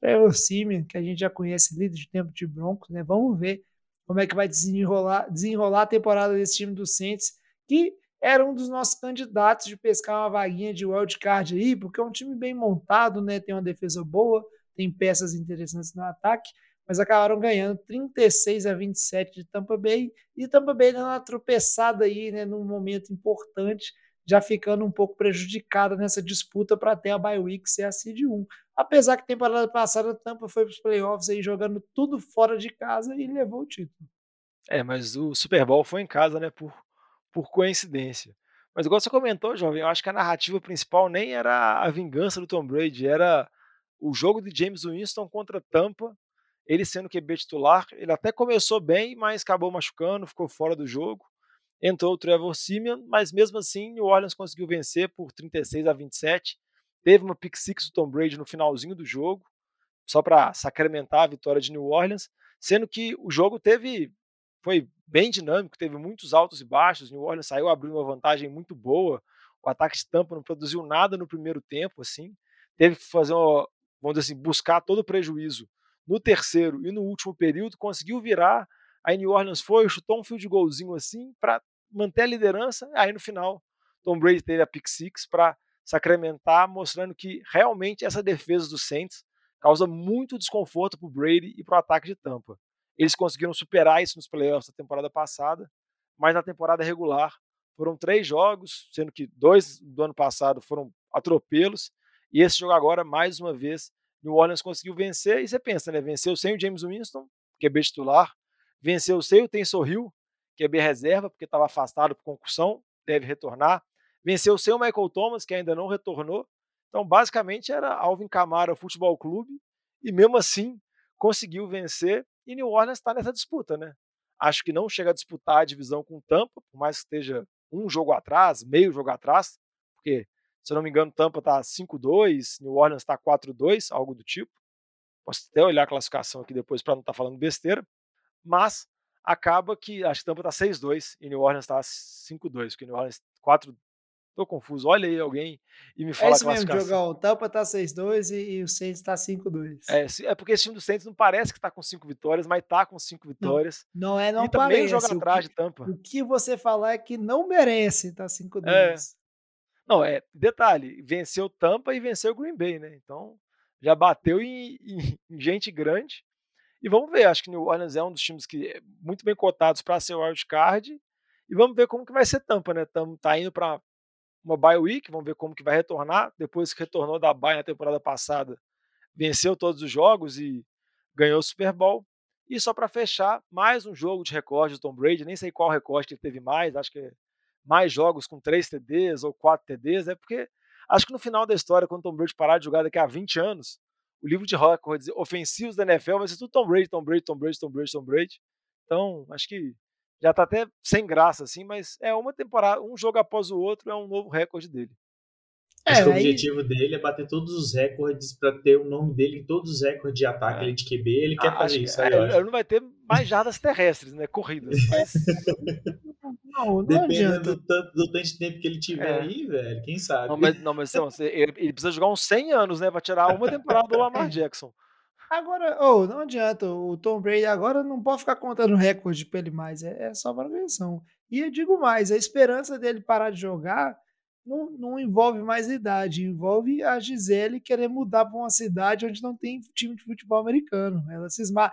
Trevor Simeon, que a gente já conhece, líder de tempo de Broncos, né? Vamos ver como é que vai desenrolar, desenrolar a temporada desse time do Saints, que era um dos nossos candidatos de pescar uma vaguinha de wildcard aí, porque é um time bem montado, né? Tem uma defesa boa, tem peças interessantes no ataque, mas acabaram ganhando 36 a 27 de Tampa Bay, e Tampa Bay dando uma tropeçada aí, né, num momento importante, já ficando um pouco prejudicada nessa disputa para ter a bye week ser a seed 1. Apesar que temporada passada Tampa foi para os playoffs aí jogando tudo fora de casa e levou o título. É, mas o Super Bowl foi em casa, né, por, por coincidência. Mas igual você comentou, jovem, eu acho que a narrativa principal nem era a vingança do Tom Brady, era o jogo de James Winston contra Tampa, ele sendo QB titular. Ele até começou bem, mas acabou machucando, ficou fora do jogo. Entrou o Trevor Simeon, mas mesmo assim o Orleans conseguiu vencer por 36 a 27 Teve uma pick six do Tom Brady no finalzinho do jogo, só para sacramentar a vitória de New Orleans, sendo que o jogo teve foi bem dinâmico, teve muitos altos e baixos. New Orleans saiu abrindo uma vantagem muito boa. O ataque de Tampa não produziu nada no primeiro tempo, assim. Teve que fazer uma, vamos dizer assim, buscar todo o prejuízo no terceiro e no último período, conseguiu virar. Aí New Orleans foi, chutou um fio de golzinho assim para manter a liderança. Aí no final, Tom Brady teve a pick six para sacramentar, mostrando que realmente essa defesa do Saints causa muito desconforto para o Brady e para o ataque de Tampa. Eles conseguiram superar isso nos playoffs da temporada passada, mas na temporada regular foram três jogos, sendo que dois do ano passado foram atropelos, e esse jogo agora, mais uma vez, New Orleans conseguiu vencer, e você pensa, né? Venceu sem o James Winston, que é titular, venceu sem o Tensor Hill, que é B reserva, porque estava afastado por concussão, deve retornar, Venceu sem o Michael Thomas, que ainda não retornou. Então, basicamente, era Alvin Kamara Futebol Clube, e mesmo assim conseguiu vencer. E New Orleans está nessa disputa, né? Acho que não chega a disputar a divisão com Tampa, por mais que esteja um jogo atrás, meio jogo atrás, porque, se eu não me engano, Tampa está 5-2, New Orleans está 4-2, algo do tipo. Posso até olhar a classificação aqui depois para não estar tá falando besteira. Mas acaba que acho que Tampa está 6-2 e New Orleans está 5-2, porque New Orleans 4 Tô confuso. Olha aí alguém e me é fala é isso mesmo, Diogão. O Tampa tá 6-2 e, e, o Saints tá 5-2. É, é porque esse time do Saints não parece que tá com 5 vitórias, mas tá com 5 vitórias. Não, não é, não e parece. também joga atrás de Tampa. O que você falar é que não merece tá 5-2. É. Não, é, detalhe, venceu Tampa e venceu o Green Bay, né? Então, já bateu em, em, em gente grande. E vamos ver, acho que New Orleans é um dos times que é muito bem cotados para ser wild card. E vamos ver como que vai ser Tampa, né? Tam, tá indo para uma bye week, vamos ver como que vai retornar. Depois que retornou da bye na temporada passada, venceu todos os jogos e ganhou o Super Bowl. E só para fechar, mais um jogo de recorde do Tom Brady, nem sei qual recorde que ele teve mais, acho que mais jogos com 3 TDs ou 4 TDs, é porque acho que no final da história, quando o Tom Brady parar de jogar daqui a 20 anos, o livro de recordes ofensivos da NFL vai ser tudo Tom Brady, Tom Brady, Tom Brady, Tom Brady, Tom Brady. Então, acho que já tá até sem graça, assim, mas é uma temporada, um jogo após o outro é um novo recorde dele. Acho É, que o aí- objetivo dele é bater todos os recordes pra ter o nome dele em todos os recordes de ataque É. ali de QB. Ele quer Ah, fazer acho que- isso aí, é, acho. ele não vai ter mais jardas terrestres, né? Corridas. [laughs] Mas Não, não Dependendo adianta. do tanto, do tanto de tempo que ele tiver É. aí, velho, quem sabe. Não, mas, não, mas não, [laughs] você- ele, ele precisa jogar uns 100 anos, né? Pra tirar uma temporada do Lamar Jackson. Agora, oh, não adianta. O Tom Brady agora não pode ficar contando recorde pra ele mais. É, é só progressão. E eu digo mais: a esperança dele parar de jogar não, não envolve mais idade, envolve a Gisele querer mudar pra uma cidade onde não tem time de futebol americano. Ela se esma...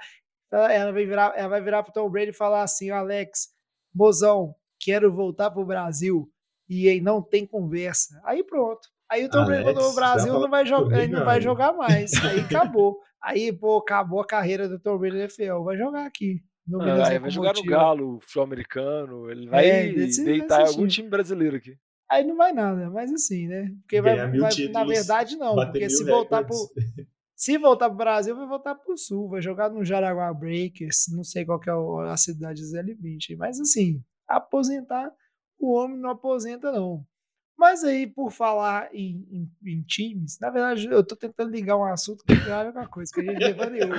ela, vai virar, ela vai virar pro Tom Brady e falar assim: Alex, mozão, quero voltar pro Brasil. E aí não tem conversa. Aí pronto. Aí o Tom Brady Alex, voltou pro Brasil, dá não vai, jogar, não vai jogar mais. Aí acabou. Aí, pô, acabou a carreira do Tom Brady na NFL. Vai jogar aqui. No Minas Ah, aí vai jogar no. Galo, futebol americano. Ele vai É, desse- deitar em desse algum time. brasileiro aqui. Aí não vai nada, mas assim, né? Porque vai, vai- títulos, na verdade, não. Porque se voltar pro. [laughs] Se voltar pro Brasil, vai voltar pro sul, vai jogar no Jaraguá Breakers, não sei qual que é a cidade do ZL20. Mas assim, aposentar, o homem não aposenta, não. Mas aí, por falar em, em- em times, na verdade, eu tô tentando ligar um assunto que a ver com a coisa que a gente devaneou.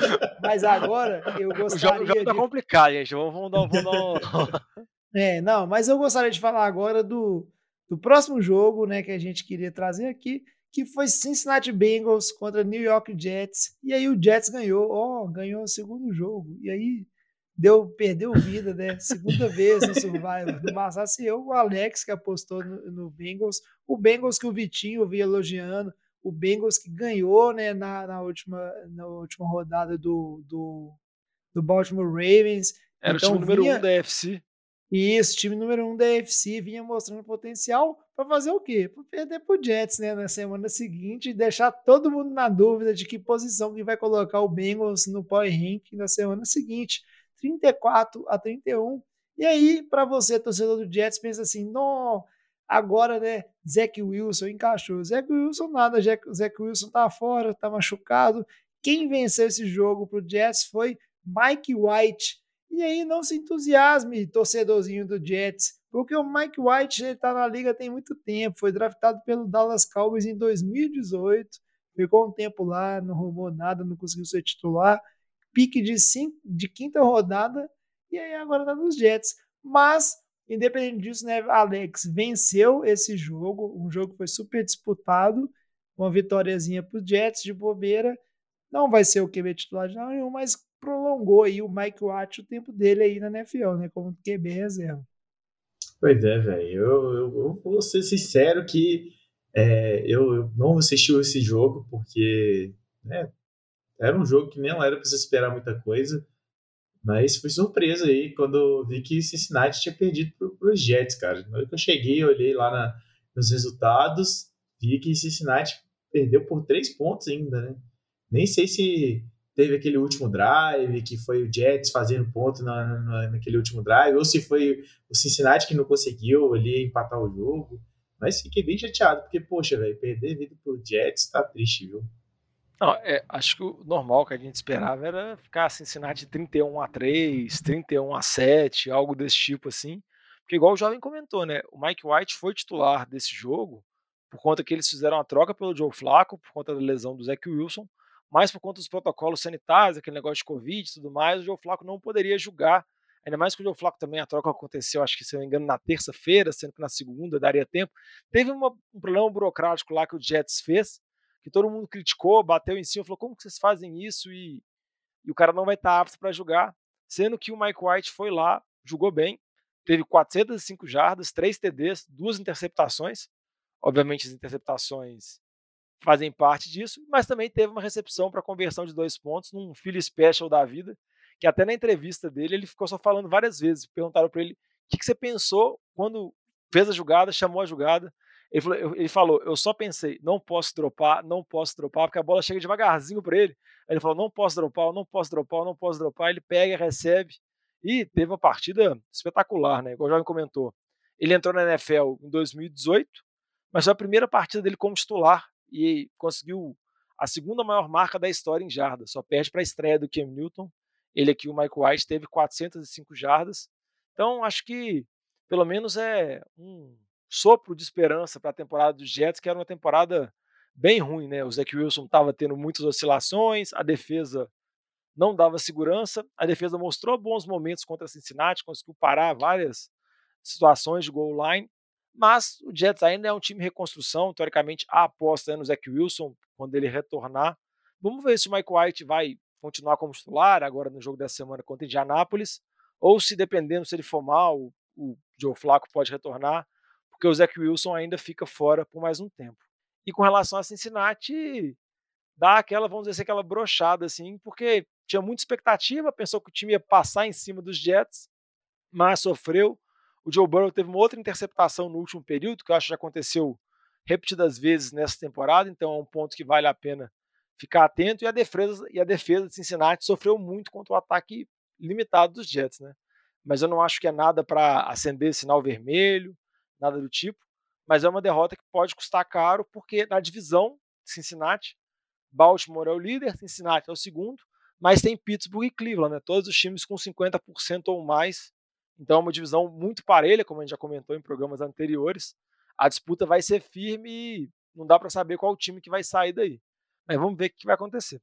Mas agora, eu O jogo, o gostaria jogo tá de complicado, gente. Vamos, dar, vamos dar um... [laughs] é, não, mas eu gostaria de falar agora do, do próximo jogo, né, que a gente queria trazer aqui, que foi Cincinnati Bengals contra New York Jets. E aí o Jets ganhou, ó, ganhou o segundo jogo. E aí deu, perdeu vida, né? Segunda vez no Survivor. No passasse eu, o Alex que apostou no, no Bengals, o Bengals que o Vitinho vinha elogiando, o Bengals que ganhou, né, na, na última na última rodada do, do, do Baltimore Ravens. Era Então o time número vinha- um da UFC. E esse time número um da AFC vinha mostrando potencial para fazer o quê? Para perder pro Jets, né, na semana seguinte e deixar todo mundo na dúvida de que posição que vai colocar o Bengals no Power Ranking na semana seguinte, 34 a 31. E aí, para você, torcedor do Jets, pensa assim: "Não, agora, né, Zach Wilson encaixou. Zach Wilson nada, Zach Wilson tá fora, tá machucado. Quem venceu esse jogo pro Jets foi Mike White. E aí não se entusiasme, torcedorzinho do Jets, porque o Mike White ele tá na liga tem muito tempo, foi draftado pelo Dallas Cowboys em 2018, ficou um tempo lá, não arrumou nada, não conseguiu ser titular, pique de, cinco, de quinta rodada, e aí agora tá nos Jets. Mas, independente disso, né, Alex venceu esse jogo, um jogo que foi super disputado, uma vitóriazinha pro Jets de bobeira, não vai ser o QB titular de nenhum, mas prolongou aí o Mike Watt o tempo dele aí na NFL, né? Como QB reserva. Pois é, velho. Eu, eu, eu vou ser sincero que é, eu, eu não assisti esse jogo porque né, era um jogo que não era para se esperar muita coisa. Mas fui surpresa aí quando vi que Cincinnati tinha perdido para os Jets, cara. Na hora que eu cheguei, olhei lá na, nos resultados, vi que Cincinnati perdeu por três pontos ainda, né? Nem sei se teve aquele último drive, que foi o Jets fazendo ponto na, na, naquele último drive, ou se foi o Cincinnati que não conseguiu ali empatar o jogo. Mas fiquei bem chateado, porque, poxa, velho, perder vida pro Jets tá triste, viu? Não, é, acho que o normal que a gente esperava era ficar Cincinnati 31 a 3, 31 a 7, algo desse tipo assim. Porque igual o jovem comentou, né? O Mike White foi titular desse jogo por conta que eles fizeram a troca pelo Joe Flacco, por conta da lesão do Zach Wilson, mas por conta dos protocolos sanitários, aquele negócio de Covid e tudo mais, o Joe Flacco não poderia jogar. Ainda mais que o Joe Flacco também, a troca aconteceu, acho que se não me engano, na terça-feira, sendo que na segunda daria tempo. Teve uma, um problema burocrático lá que o Jets fez, que todo mundo criticou, bateu em cima, falou: como que vocês fazem isso? E, e o cara não vai estar apto para jogar. Sendo que o Mike White foi lá, jogou bem, teve 405 jardas, 3 TDs, duas interceptações. Obviamente, as interceptações fazem parte disso, mas também teve uma recepção para conversão de dois pontos num Philly Special da vida, que até na entrevista dele ele ficou só falando várias vezes. Perguntaram para ele o que, que, você pensou quando fez a jogada, chamou a jogada. Ele falou, ele falou, eu só pensei, não posso dropar, não posso dropar, porque a bola chega devagarzinho para ele. Aí ele falou, não posso dropar, não posso dropar, não posso dropar. Ele pega, recebe e teve uma partida espetacular, né? Igual o Jovem comentou. Ele entrou na NFL em 2018, mas foi a primeira partida dele como titular e conseguiu a segunda maior marca da história em jardas. Só perde para a estreia do Cam Newton. Ele aqui, o Mike White, teve 405 jardas. Então, acho que pelo menos é um, sopro de esperança para a temporada dos Jets, que era uma temporada bem ruim, né? O Zach Wilson estava tendo muitas oscilações, a defesa não dava segurança, a defesa mostrou bons momentos contra a Cincinnati, conseguiu parar várias situações de goal line, mas o Jets ainda é um time em reconstrução, teoricamente a aposta é no Zach Wilson quando ele retornar. Vamos ver se o Mike White vai continuar como titular agora no jogo dessa semana contra Indianápolis, ou se dependendo se ele for mal, o Joe Flacco pode retornar, porque o Zach Wilson ainda fica fora por mais um tempo. E com relação a Cincinnati, dá aquela, vamos dizer assim, aquela brochada, assim, porque tinha muita expectativa, pensou que o time ia passar em cima dos Jets, mas sofreu. O Joe Burrow teve uma outra interceptação no último período, que eu acho que já aconteceu repetidas vezes nessa temporada, então é um ponto que vale a pena ficar atento. E a defesa, e a defesa de Cincinnati sofreu muito contra o ataque limitado dos Jets, né? Mas eu não acho que é nada para acender sinal vermelho, nada do tipo. Mas é uma derrota que pode custar caro, porque na divisão Cincinnati, Baltimore é o líder, Cincinnati é o segundo, mas tem Pittsburgh e Cleveland, né? Todos os times com 50% ou mais. Então é uma divisão muito parelha, como a gente já comentou em programas anteriores. A disputa vai ser firme e não dá para saber qual time que vai sair daí. Mas vamos ver o que vai acontecer.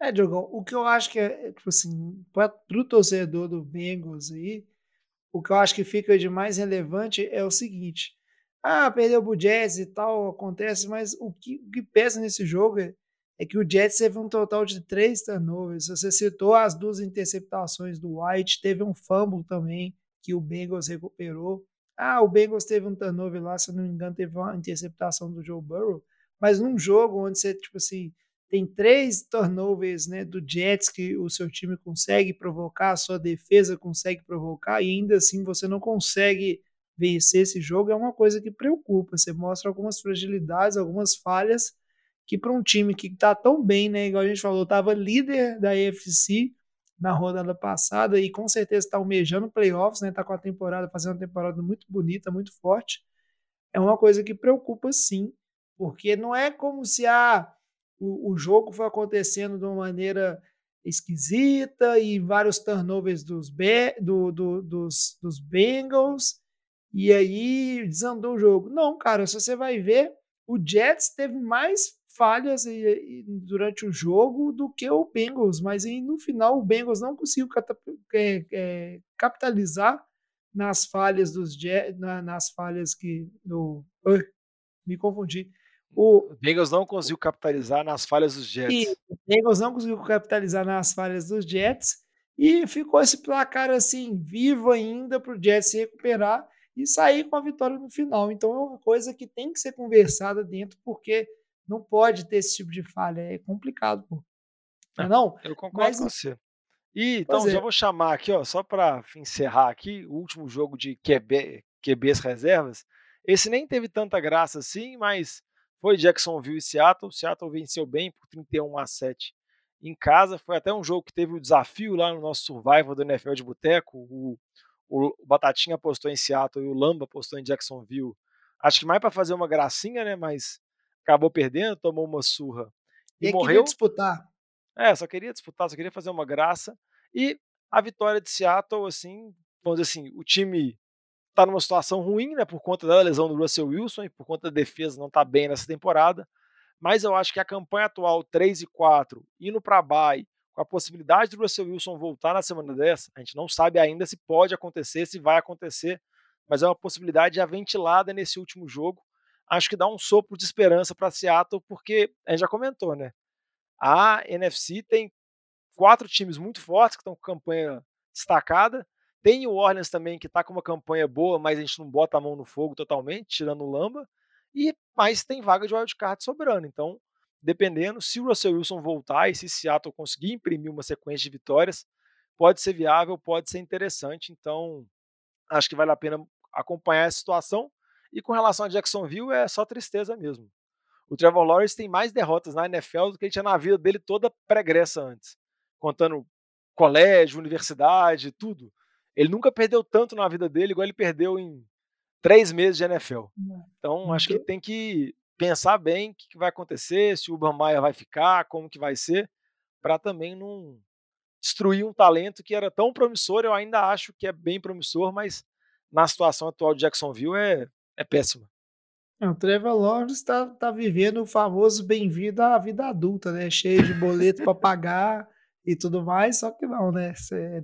É, Diogão, o que eu acho que é, tipo assim, para o torcedor do Bengals aí, o que eu acho que fica de mais relevante é o seguinte: ah, perdeu o Jets e tal, acontece, mas o que, o que pesa nesse jogo é, é que o Jets teve um total de três turnovers. Você citou as duas interceptações do White, teve um fumble também que o Bengals recuperou. Ah, o Bengals teve um turnover lá, se eu não me engano, teve uma interceptação do Joe Burrow. Mas num jogo onde você, tipo assim, tem três turnovers né, do Jets que o seu time consegue provocar, a sua defesa consegue provocar, e ainda assim você não consegue vencer esse jogo, é uma coisa que preocupa. Você mostra algumas fragilidades, algumas falhas, que para um time que está tão bem, né, igual a gente falou, estava líder da AFC na rodada passada e com certeza está almejando playoffs, né, está com a temporada, fazendo uma temporada muito bonita, muito forte. É uma coisa que preocupa sim, porque não é como se a ah, o, o jogo foi acontecendo de uma maneira esquisita e vários turnovers dos, be do, do, dos, dos Bengals e aí desandou o jogo. Não, cara, se você vai ver, o Jets teve mais falhas e, e, durante o jogo do que o Bengals, mas no final o Bengals não conseguiu é, é, capitalizar nas falhas dos Jets, na, nas falhas que no, me confundi o Bengals não conseguiu capitalizar nas falhas dos Jets. E o Bengals não conseguiu capitalizar nas falhas dos Jets e ficou esse placar assim vivo ainda para o Jets se recuperar e sair com a vitória no final. Então é uma coisa que tem que ser conversada dentro porque não pode ter esse tipo de falha, é complicado, pô. Não, é não? Eu concordo Mas, com você. E então é. já vou chamar aqui, ó, só para encerrar aqui, o último jogo de QB, QBs reservas. Esse nem teve tanta graça assim, mas foi Jacksonville e Seattle. Seattle venceu bem por 31 a 7 em casa. Foi até um jogo que teve o um desafio lá no nosso Survival do NFL de Boteco. O, o, Batatinha apostou em Seattle e o Lamba apostou em Jacksonville. Acho que mais para fazer uma gracinha, né? Mas acabou perdendo, tomou uma surra e, e morreu. Queria disputar. É, só queria disputar, só queria fazer uma graça. E a vitória de Seattle, assim, vamos dizer assim, o time está numa situação ruim, né, por conta da lesão do Russell Wilson e por conta da defesa não tá bem nessa temporada. Mas eu acho que a campanha atual 3 e 4, indo para bye, com a possibilidade do Russell Wilson voltar na semana dessa, a gente não sabe ainda se pode acontecer, se vai acontecer, mas é uma possibilidade já ventilada nesse último jogo. Acho que dá um sopro de esperança para Seattle, porque a gente já comentou, né? A NFC tem quatro times muito fortes que estão com campanha destacada tem o Orleans também, que está com uma campanha boa, mas a gente não bota a mão no fogo totalmente, tirando o Lamba. E, mas tem vaga de wildcard sobrando. Então, dependendo, se o Russell Wilson voltar e se Seattle conseguir imprimir uma sequência de vitórias, pode ser viável, pode ser interessante. Então, acho que vale a pena acompanhar essa situação. E com relação a Jacksonville, é só tristeza mesmo. O Trevor Lawrence tem mais derrotas na NFL do que ele tinha na vida dele toda pregressa antes. Contando colégio, universidade, tudo. Ele nunca perdeu tanto na vida dele igual ele perdeu em três meses de NFL. Então, acho que ele tem que pensar bem o que vai acontecer, se o Urban Meyer vai ficar, como que vai ser, para também não destruir um talento que era tão promissor. Eu ainda acho que é bem promissor, mas na situação atual de Jacksonville é é péssima. É, o Trevor Lawrence está tá vivendo o famoso bem-vindo à vida adulta, né? Cheio de boleto para pagar e tudo mais, só que não, né?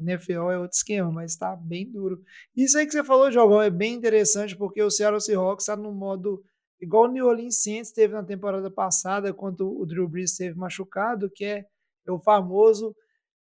NFL é outro esquema, mas está bem duro. Isso aí que você falou, Jogão, é bem interessante porque o Seattle Seahawks está no modo igual o New Orleans Saints teve na temporada passada, quando o Drew Brees esteve machucado, que é, é o famoso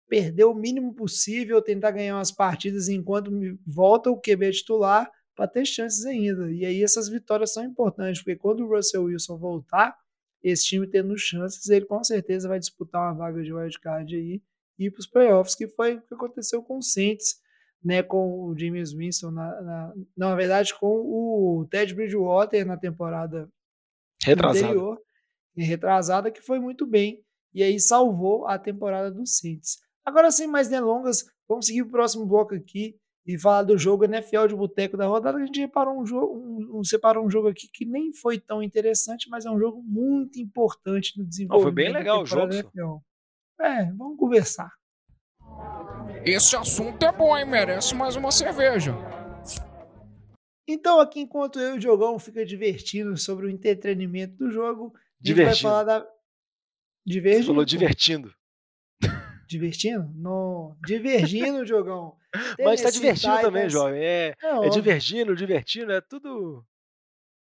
perder o mínimo possível, tentar ganhar umas partidas enquanto volta o QB titular para ter chances ainda. E aí essas vitórias são importantes, porque quando o Russell Wilson voltar, esse time tendo chances, ele com certeza vai disputar uma vaga de wildcard aí e ir para os playoffs, que foi o que aconteceu com o Saints, né, com o James Winston, na, na, na verdade com o Ted Bridgewater na temporada retrasada. anterior, retrasada, que foi muito bem, e aí salvou a temporada do Saints. Agora, sem mais delongas, vamos seguir o próximo bloco aqui, e falar do jogo NFL de boteco da rodada, a gente reparou um jogo, um, um, separou um jogo aqui que nem foi tão interessante, mas é um jogo muito importante no desenvolvimento. foi bem legal o jogo. É, vamos conversar. Esse assunto é bom, hein? Merece mais uma cerveja. Então, aqui, enquanto eu e o Jogão fica divertindo sobre o entretenimento do jogo, divertindo. a gente vai falar da. Divertindo. Você falou divertindo. Divertindo? No... Divergindo, Jogão. Mas tá divertindo Titans. também, jovem. É, é, é divergindo, divertindo, é tudo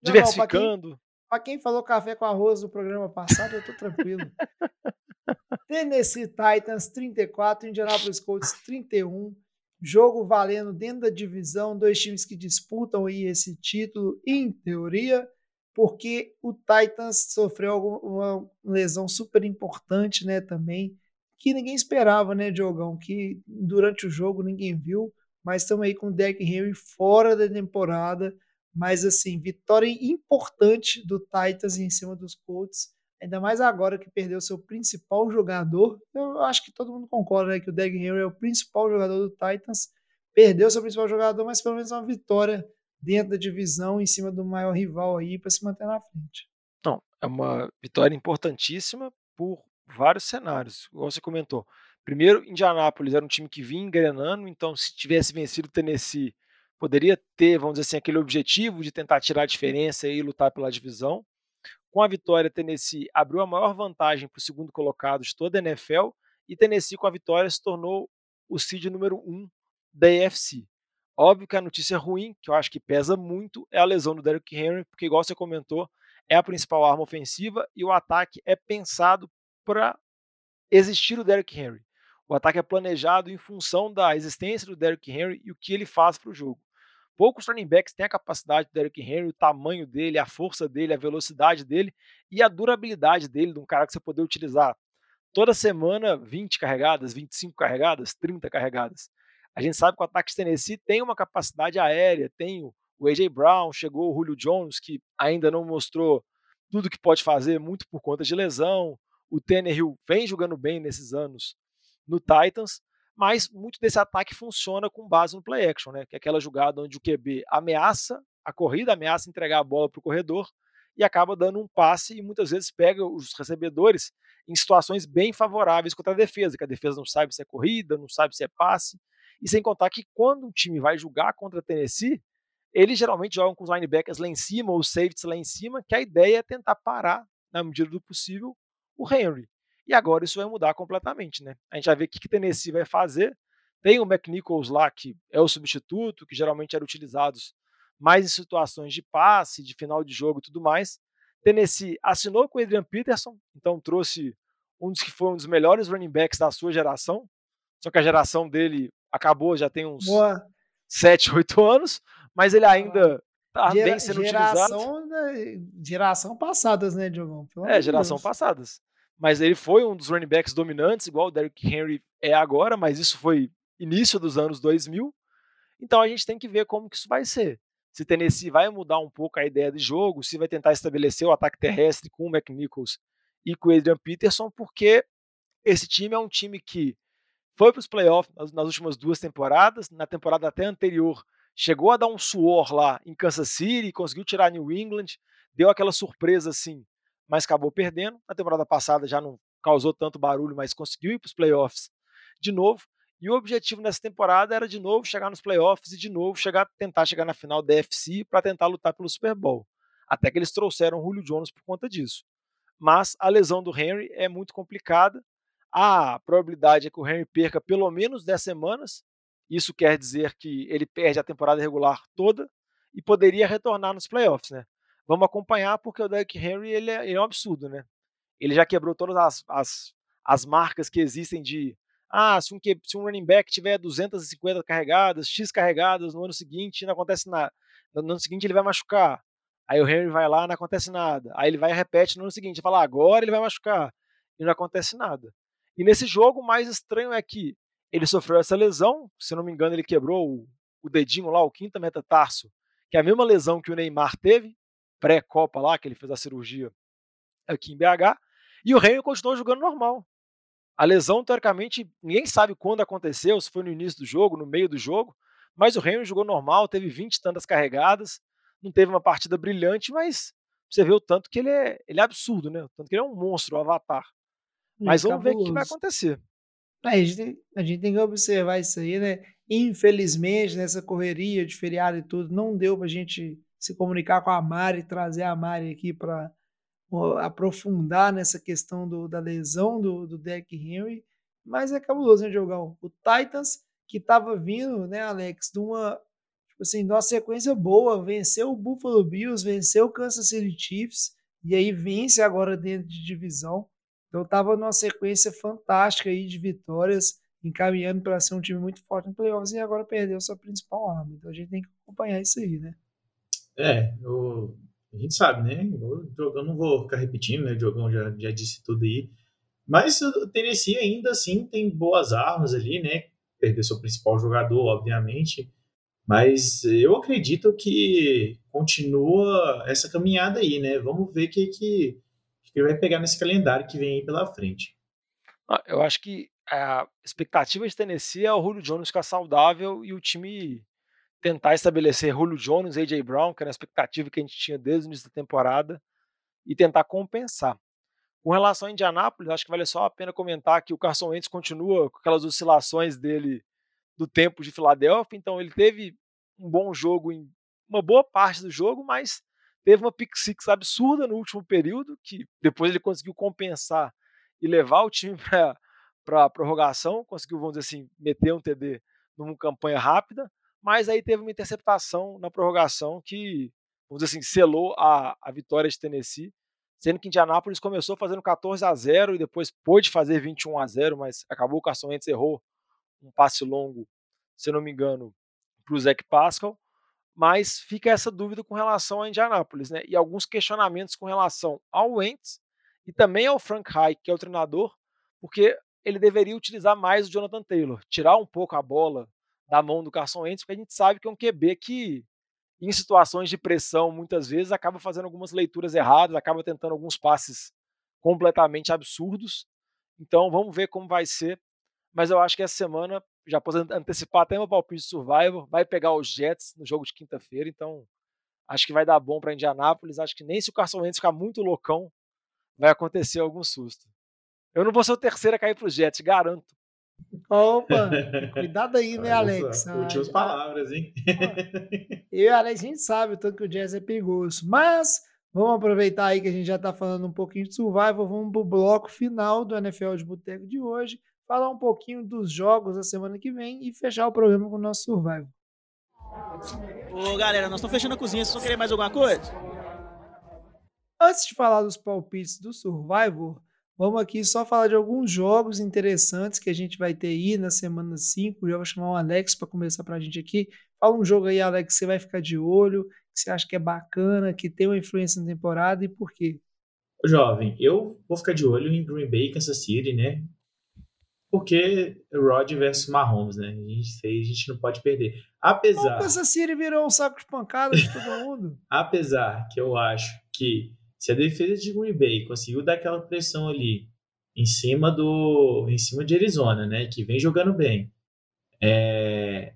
diversificando. Para quem, quem, falou café com arroz no programa passado, eu tô tranquilo. [laughs] Tennessee Titans 34, Indianapolis Colts 31. Jogo valendo dentro da divisão, dois times que disputam aí esse título, em teoria, porque o Titans sofreu uma lesão super importante, né, também que ninguém esperava, né, Diogão? Que durante o jogo ninguém viu, mas estamos aí com o Derrick Henry fora da temporada. Mas, assim, vitória importante do Titans em cima dos Colts. Ainda mais agora que perdeu seu principal jogador. Eu acho que todo mundo concorda né, que o Derrick Henry é o principal jogador do Titans. Perdeu seu principal jogador, mas pelo menos uma vitória dentro da divisão em cima do maior rival aí para se manter na frente. Não, é uma vitória importantíssima por vários cenários, igual você comentou. Primeiro, Indianápolis era um time que vinha engrenando, então se tivesse vencido o Tennessee, poderia ter, vamos dizer assim, aquele objetivo de tentar tirar a diferença e lutar pela divisão. Com a vitória, Tennessee abriu a maior vantagem para o segundo colocado de toda a NFL e Tennessee, com a vitória, se tornou o seed número um da AFC. Óbvio que a notícia ruim, que eu acho que pesa muito, é a lesão do Derrick Henry, porque, igual você comentou, é a principal arma ofensiva e o ataque é pensado para existir o Derrick Henry. O ataque é planejado em função da existência do Derrick Henry e o que ele faz para o jogo. Poucos running backs têm a capacidade do Derrick Henry, o tamanho dele, a força dele, a velocidade dele e a durabilidade dele, de um cara que você poder utilizar toda semana 20 carregadas, 25 carregadas, 30 carregadas. A gente sabe que o ataque de Tennessee tem uma capacidade aérea, tem o AJ Brown, chegou o Julio Jones, que ainda não mostrou tudo que pode fazer, muito por conta de lesão. O Tannehill vem jogando bem nesses anos no Titans, mas muito desse ataque funciona com base no play action, né? Que é aquela jogada onde o QB ameaça a corrida, ameaça entregar a bola para o corredor e acaba dando um passe e muitas vezes pega os recebedores em situações bem favoráveis contra a defesa, que a defesa não sabe se é corrida, não sabe se é passe. E sem contar que quando um time vai jogar contra a Tennessee, eles geralmente jogam com os linebackers lá em cima ou os safeties lá em cima, que a ideia é tentar parar, na medida do possível, o Henry. E agora isso vai mudar completamente, né? A gente vai ver o que, que Tennessee vai fazer. Tem o McNichols lá, que é o substituto, que geralmente era utilizado mais em situações de passe, de final de jogo e tudo mais. Tennessee assinou com o Adrian Peterson, então trouxe um dos que foi um dos melhores running backs da sua geração. Só que a geração dele acabou, já tem uns Boa. 7, 8 [laughs] anos, mas ele ainda tá Gera, bem sendo geração, utilizado. Geração passadas, né, Diogão? É, geração Deus. passadas mas ele foi um dos running backs dominantes, igual o Derrick Henry é agora, mas isso foi início dos anos 2000. Então a gente tem que ver como que isso vai ser. Se Tennessee vai mudar um pouco a ideia de jogo, se vai tentar estabelecer o ataque terrestre com o McNichols e com o Adrian Peterson, porque esse time é um time que foi para os playoffs nas últimas duas temporadas, na temporada até anterior chegou a dar um suor lá em Kansas City, conseguiu tirar New England, deu aquela surpresa assim mas acabou perdendo. Na temporada passada já não causou tanto barulho, mas conseguiu ir para os playoffs de novo. E o objetivo nessa temporada era de novo chegar nos playoffs e de novo chegar, tentar chegar na final da FC para tentar lutar pelo Super Bowl. Até que eles trouxeram o Julio Jones por conta disso. Mas a lesão do Henry é muito complicada. A probabilidade é que o Henry perca pelo menos 10 semanas. Isso quer dizer que ele perde a temporada regular toda e poderia retornar nos playoffs, né? Vamos acompanhar porque o Derrick Henry ele é, ele é um absurdo, né? Ele já quebrou todas as, as, as marcas que existem de ah, se um, se um running back tiver 250 carregadas, X carregadas no ano seguinte, não acontece nada. No ano seguinte ele vai machucar. Aí o Henry vai lá, não acontece nada. Aí ele vai e repete no ano seguinte, fala, agora ele vai machucar. E não acontece nada. E nesse jogo, o mais estranho é que ele sofreu essa lesão, se não me engano, ele quebrou o, o dedinho lá, o quinto metatarso, que é a mesma lesão que o Neymar teve, pré-Copa lá, que ele fez a cirurgia aqui em BH, e o Henry continuou jogando normal. A lesão, teoricamente, ninguém sabe quando aconteceu, se foi no início do jogo, no meio do jogo, mas o Henry jogou normal, teve 20 e tantas carregadas, não teve uma partida brilhante, mas você vê o tanto que ele é, ele é absurdo, né? O tanto que ele é um monstro, um avatar. Mas vamos ver o que vai acontecer. É, a, gente tem, a gente tem que observar isso aí, né? Infelizmente, nessa correria de feriado e tudo, não deu pra gente se comunicar com a Mari, trazer a Mari aqui para aprofundar nessa questão do, da lesão do, do Henry, mas é cabuloso, né, Diogão? O Titans, que estava vindo, né, Alex, de uma, tipo assim, de uma sequência boa, venceu o Buffalo Bills, venceu o Kansas City Chiefs, e aí vence agora dentro de divisão. Então estava numa sequência fantástica aí de vitórias, encaminhando para ser um time muito forte no playoffs, e agora perdeu sua principal arma. Então a gente tem que acompanhar isso aí, né? É, a gente sabe, né? Eu, não vou ficar repetindo, né? O Diogão já, já disse tudo aí. Mas o Tennessee ainda assim tem boas armas ali, né? Perdeu seu principal jogador, obviamente. Mas eu acredito que continua essa caminhada aí, né? Vamos ver o que, que, que vai pegar nesse calendário que vem aí pela frente. Ah, eu acho que a expectativa de Tennessee é o Julio Jones ficar saudável e o time tentar estabelecer Julio Jones, AJ Brown, que era a expectativa que a gente tinha desde o início da temporada, e tentar compensar. Com relação a Indianápolis, acho que vale só a pena comentar que o Carson Wentz continua com aquelas oscilações dele do tempo de Filadélfia, então ele teve um bom jogo em uma boa parte do jogo, mas teve uma pick six absurda no último período, que depois ele conseguiu compensar e levar o time para a prorrogação, conseguiu, vamos dizer assim, meter um TD numa campanha rápida, mas aí teve uma interceptação na prorrogação que, vamos dizer assim, selou a, a vitória de Tennessee, sendo que Indianápolis começou fazendo 14 a 0 e depois pôde fazer 21 a 0, mas acabou o Carson Wentz errou um passe longo, se não me engano, para o Zach Pascal, mas fica essa dúvida com relação a Indianápolis, né? E alguns questionamentos com relação ao Wentz e também ao Frank Reich, que é o treinador, porque ele deveria utilizar mais o Jonathan Taylor, tirar um pouco a bola da mão do Carson Wentz, porque a gente sabe que é um QB que, em situações de pressão, muitas vezes acaba fazendo algumas leituras erradas, acaba tentando alguns passes completamente absurdos. Então vamos ver como vai ser. Mas eu acho que essa semana, já posso antecipar até meu palpite de Survivor, vai pegar os Jets no jogo de quinta-feira. Então acho que vai dar bom para Indianápolis. Acho que nem se o Carson Wentz ficar muito loucão, vai acontecer algum susto. Eu não vou ser o terceiro a cair para os Jets, garanto. Opa, [laughs] cuidado aí, né, Alex? Últimas ah, palavras, hein? Eu e o Alex, a gente sabe o tanto que o jazz é perigoso. Mas vamos aproveitar aí que a gente já tá falando um pouquinho de survival. Vamos pro bloco final do NFL de Boteco de hoje. Falar um pouquinho dos jogos da semana que vem e fechar o programa com o nosso survival. Ô, galera, nós estamos fechando a cozinha. Vocês vão querer mais alguma coisa? Antes de falar dos palpites do Survivor, Vamos aqui só falar de alguns jogos interessantes que a gente vai ter aí na semana 5. Já vou chamar o Alex para começar para a gente aqui. Fala um jogo aí, Alex, que você vai ficar de olho, que você acha que é bacana, que tem uma influência na temporada e por quê? Jovem, eu vou ficar de olho em Green Bay e Kansas City, né? Porque Rod versus Mahomes, né? A gente, a gente não pode perder. Apesar. O Kansas City virou um saco de pancada de todo mundo. [laughs] Apesar que eu acho que se a defesa de Green Bay conseguiu dar aquela pressão ali em cima do em cima de Arizona, né, que vem jogando bem, é,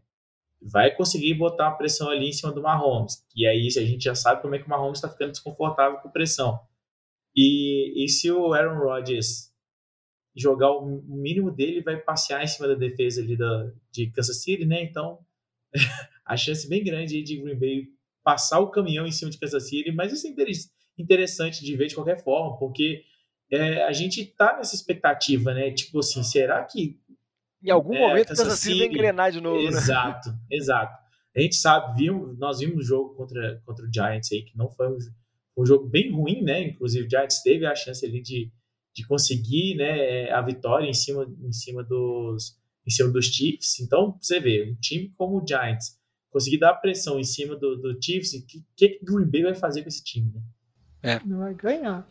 vai conseguir botar uma pressão ali em cima do Mahomes. E aí a gente já sabe como é que o Mahomes está ficando desconfortável com pressão. E, e se o Aaron Rodgers jogar o mínimo dele vai passear em cima da defesa ali da, de Kansas City, né? Então, [laughs] a chance bem grande aí de Green Bay passar o caminhão em cima de Kansas City, mas isso é interessante de ver de qualquer forma, porque é, a gente tá nessa expectativa, né? Tipo assim, será que. Em algum é, momento Kansas City vai engrenar de novo, exato, né? Exato, A gente sabe, viu, nós vimos o jogo contra, contra o Giants aí, que não foi um, um jogo bem ruim, né? Inclusive, o Giants teve a chance ali de, de conseguir né, a vitória em cima, em cima dos em cima dos Chiefs. Então, você vê, um time como o Giants conseguir dar pressão em cima do, do Chiefs, o que, que o Green Bay vai fazer com esse time? Né? É. Não vai ganhar.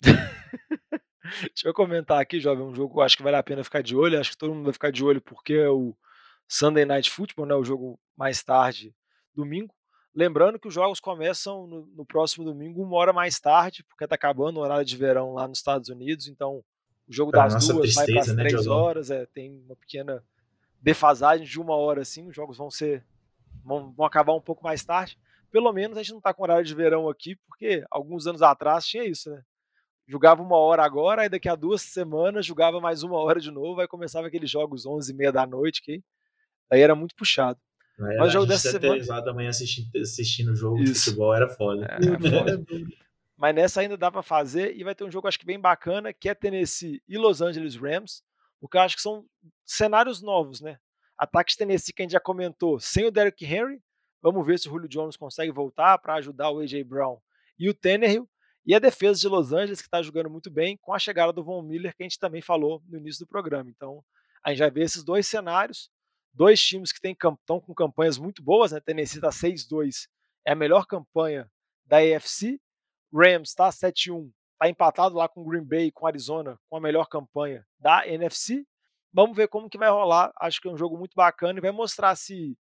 [laughs] Deixa eu comentar aqui, jovem, um jogo que eu acho que vale a pena ficar de olho. Acho que todo mundo vai ficar de olho porque é o Sunday Night Football, né, o jogo mais tarde, domingo. Lembrando que os jogos começam no, no, próximo domingo, uma hora mais tarde, porque está acabando o horário de verão lá nos Estados Unidos. Então, o jogo pra das duas tristeza, vai para as né, três horas. É, tem uma pequena defasagem de uma hora, assim. Os jogos vão ser. vão, vão acabar um pouco mais tarde. Pelo menos a gente não está com horário de verão aqui, porque alguns anos atrás tinha isso, né? Jogava uma hora agora, aí daqui a duas semanas jogava mais uma hora de novo, aí começava aqueles jogos 11 e meia da noite, que aí era muito puxado. É, Mas o jogo dessa semana. da manhã assistindo, assistindo o jogo Isso. de futebol era foda. É, é [laughs] foda. Mas nessa ainda dá para fazer e vai ter um jogo acho que bem bacana, que é Tennessee e Los Angeles Rams, porque eu acho que são cenários novos, né? Ataques Tennessee que a gente já comentou, sem o Derrick Henry, vamos ver se o Julio Jones consegue voltar para ajudar o AJ Brown e o Tannehill, e a defesa de Los Angeles que está jogando muito bem com a chegada do Von Miller, que a gente também falou no início do programa. Então, a gente já vê esses dois cenários Dois times que estão com campanhas muito boas, né? Tennessee está 6-2, é a melhor campanha da AFC. Rams está 7-1, está empatado lá com Green Bay, com Arizona, com a melhor campanha da NFC. Vamos ver como que vai rolar. Acho que é um jogo muito bacana e vai mostrar se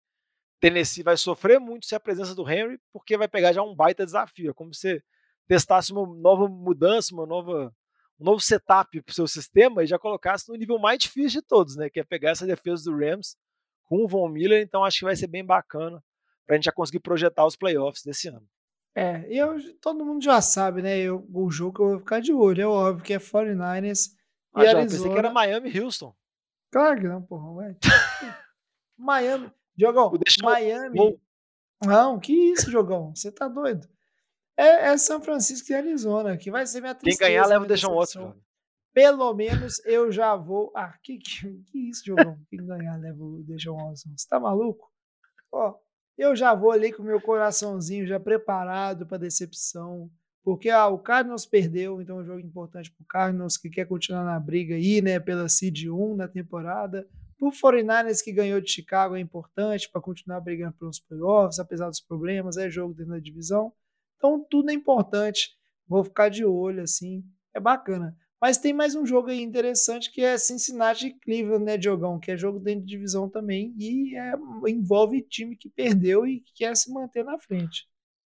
Tennessee vai sofrer muito se a presença do Henry, porque vai pegar já um baita desafio. É como se testasse uma nova mudança, uma nova, um novo setup para o seu sistema e já colocasse no nível mais difícil de todos, né? Que é pegar essa defesa do Rams com o Von Miller, então acho que vai ser bem bacana para a gente já conseguir projetar os playoffs desse ano. É, e eu, todo mundo já sabe, né? Eu, o jogo que eu vou ficar de olho, é óbvio que é 49ers ah, e já, Arizona. pensei que era Miami e Houston. Claro que não, porra. [laughs] Miami, Jogão, Miami. Não, que isso, Jogão? Você tá doido? É, é, São Francisco e Arizona, que vai ser minha tristeza. Quem ganhar leva o Deshaun Watson. Pelo menos eu já vou. Ah, que, que, que isso, Jogão? Quem ganhar leva o Deixa Watson. Você tá maluco? Ó, eu já vou ali com o meu coraçãozinho já preparado para decepção. Porque ah, o Cardinals perdeu, então é um jogo importante para o Cardinals, que quer continuar na briga aí, né, pela Seed 1 na temporada. O 49ers que ganhou de Chicago é importante para continuar brigando pelos playoffs, apesar dos problemas, é jogo dentro da divisão. Então tudo é importante. Vou ficar de olho, assim, é bacana. Mas tem mais um jogo aí interessante que é Cincinnati e Cleveland, né, Diogão? Que é jogo dentro de divisão também e é, envolve time que perdeu e que quer se manter na frente.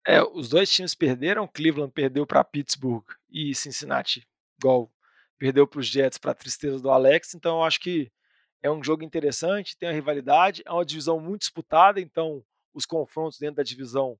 É, os dois times perderam. Cleveland perdeu para Pittsburgh e Cincinnati, igual, perdeu para os Jets para a tristeza do Alex. Então eu acho que é um jogo interessante, tem a rivalidade, é uma divisão muito disputada, então os confrontos dentro da divisão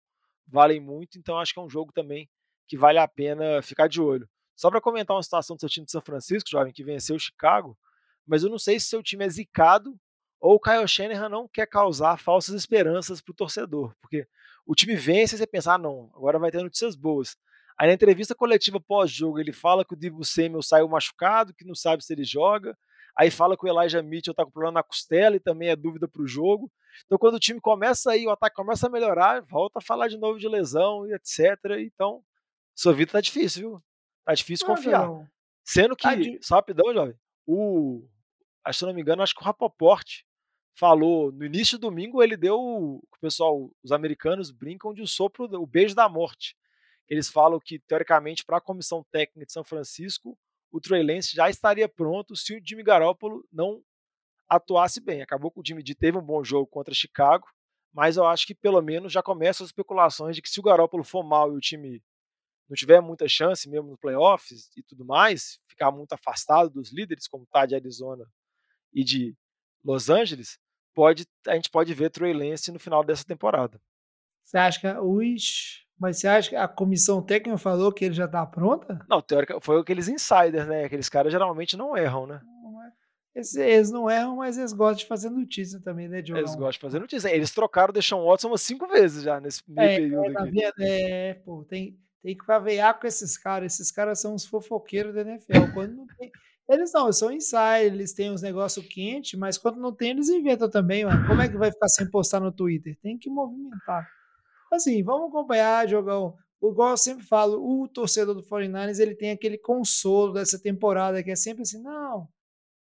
valem muito. Então acho que é um jogo também que vale a pena ficar de olho. Só para comentar uma situação do seu time de São Francisco, jovem, que venceu o Chicago, mas eu não sei se seu time é zicado ou o Kyle Shanahan não quer causar falsas esperanças para o torcedor, porque o time vence e você pensa, ah, não, agora vai ter notícias boas. Aí na entrevista coletiva pós-jogo ele fala que o Divo Samuel saiu machucado, que não sabe se ele joga, aí fala que o Elijah Mitchell está com problema na costela e também é dúvida para o jogo. Então quando o time começa aí, o ataque começa a melhorar, volta a falar de novo de lesão e etc. Então, sua vida tá difícil, viu? Tá difícil ah, confiar. Não. Sendo que, Adi... só rapidão, jovem, o, se não me engano, acho que o Rapoport falou, no início do domingo, ele deu, o pessoal, os americanos brincam de o sopro, o beijo da morte. Eles falam que, teoricamente, para a comissão técnica de São Francisco, o Trey Lance já estaria pronto se o Jimmy Garoppolo não atuasse bem. Acabou que o Jimmy D teve um bom jogo contra Chicago, mas eu acho que pelo menos já começam as especulações de que se o Garoppolo for mal e o time não tiver muita chance mesmo nos playoffs e tudo mais, ficar muito afastado dos líderes, como está de Arizona e de Los Angeles, pode, a gente pode ver Trey Lance no final dessa temporada. Você acha que. Ux, Mas você acha que a comissão técnica falou que ele já tá pronta? Não, teórica, foi aqueles insiders, né? Aqueles caras geralmente não erram, né? Eles, eles não erram, mas eles gostam de fazer notícia também, né, Diogo? Eles gostam de fazer notícia. Eles trocaram o Deshaun Watson umas cinco vezes já nesse meio É, período é, tá aqui. É, pô, tem, tem que favear com esses caras. Esses caras são os fofoqueiros da NFL. Quando não tem, eles não, eles são insiders, eles têm uns negócios quentes, mas quando não tem, eles inventam também, mano. Como é que vai ficar sem postar no Twitter? Tem que movimentar. Assim, vamos acompanhar, Jogão. Igual eu sempre falo, o torcedor do 49ers, ele tem aquele consolo dessa temporada, que é sempre assim, não,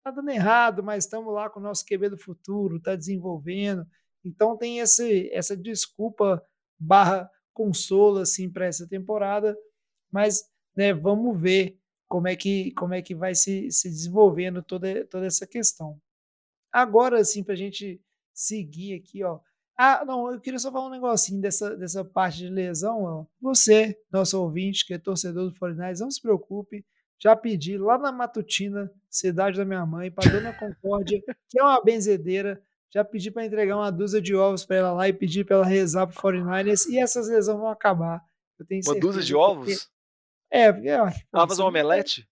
tá dando errado, mas estamos lá com o nosso QB do futuro, tá desenvolvendo. Então tem esse, essa desculpa barra consolo assim para essa temporada, mas né, vamos ver como é que como é que vai se, se desenvolvendo toda, toda essa questão. Agora assim para gente seguir aqui, ó. Ah, não, eu queria só falar um negocinho dessa, dessa parte de lesão, ó. Você, nosso ouvinte, que é torcedor do 49ers, não se preocupe. Já pedi lá na Matutina, cidade da minha mãe, para Dona Concórdia, que é uma benzedeira. Já pedi para entregar uma dúzia de ovos para ela lá e pedir para ela rezar pro 49ers e essas lesões vão acabar. Eu tenho Uma dúzia de porque- ovos? É, porque. ó, Ela pô, fazer um omelete?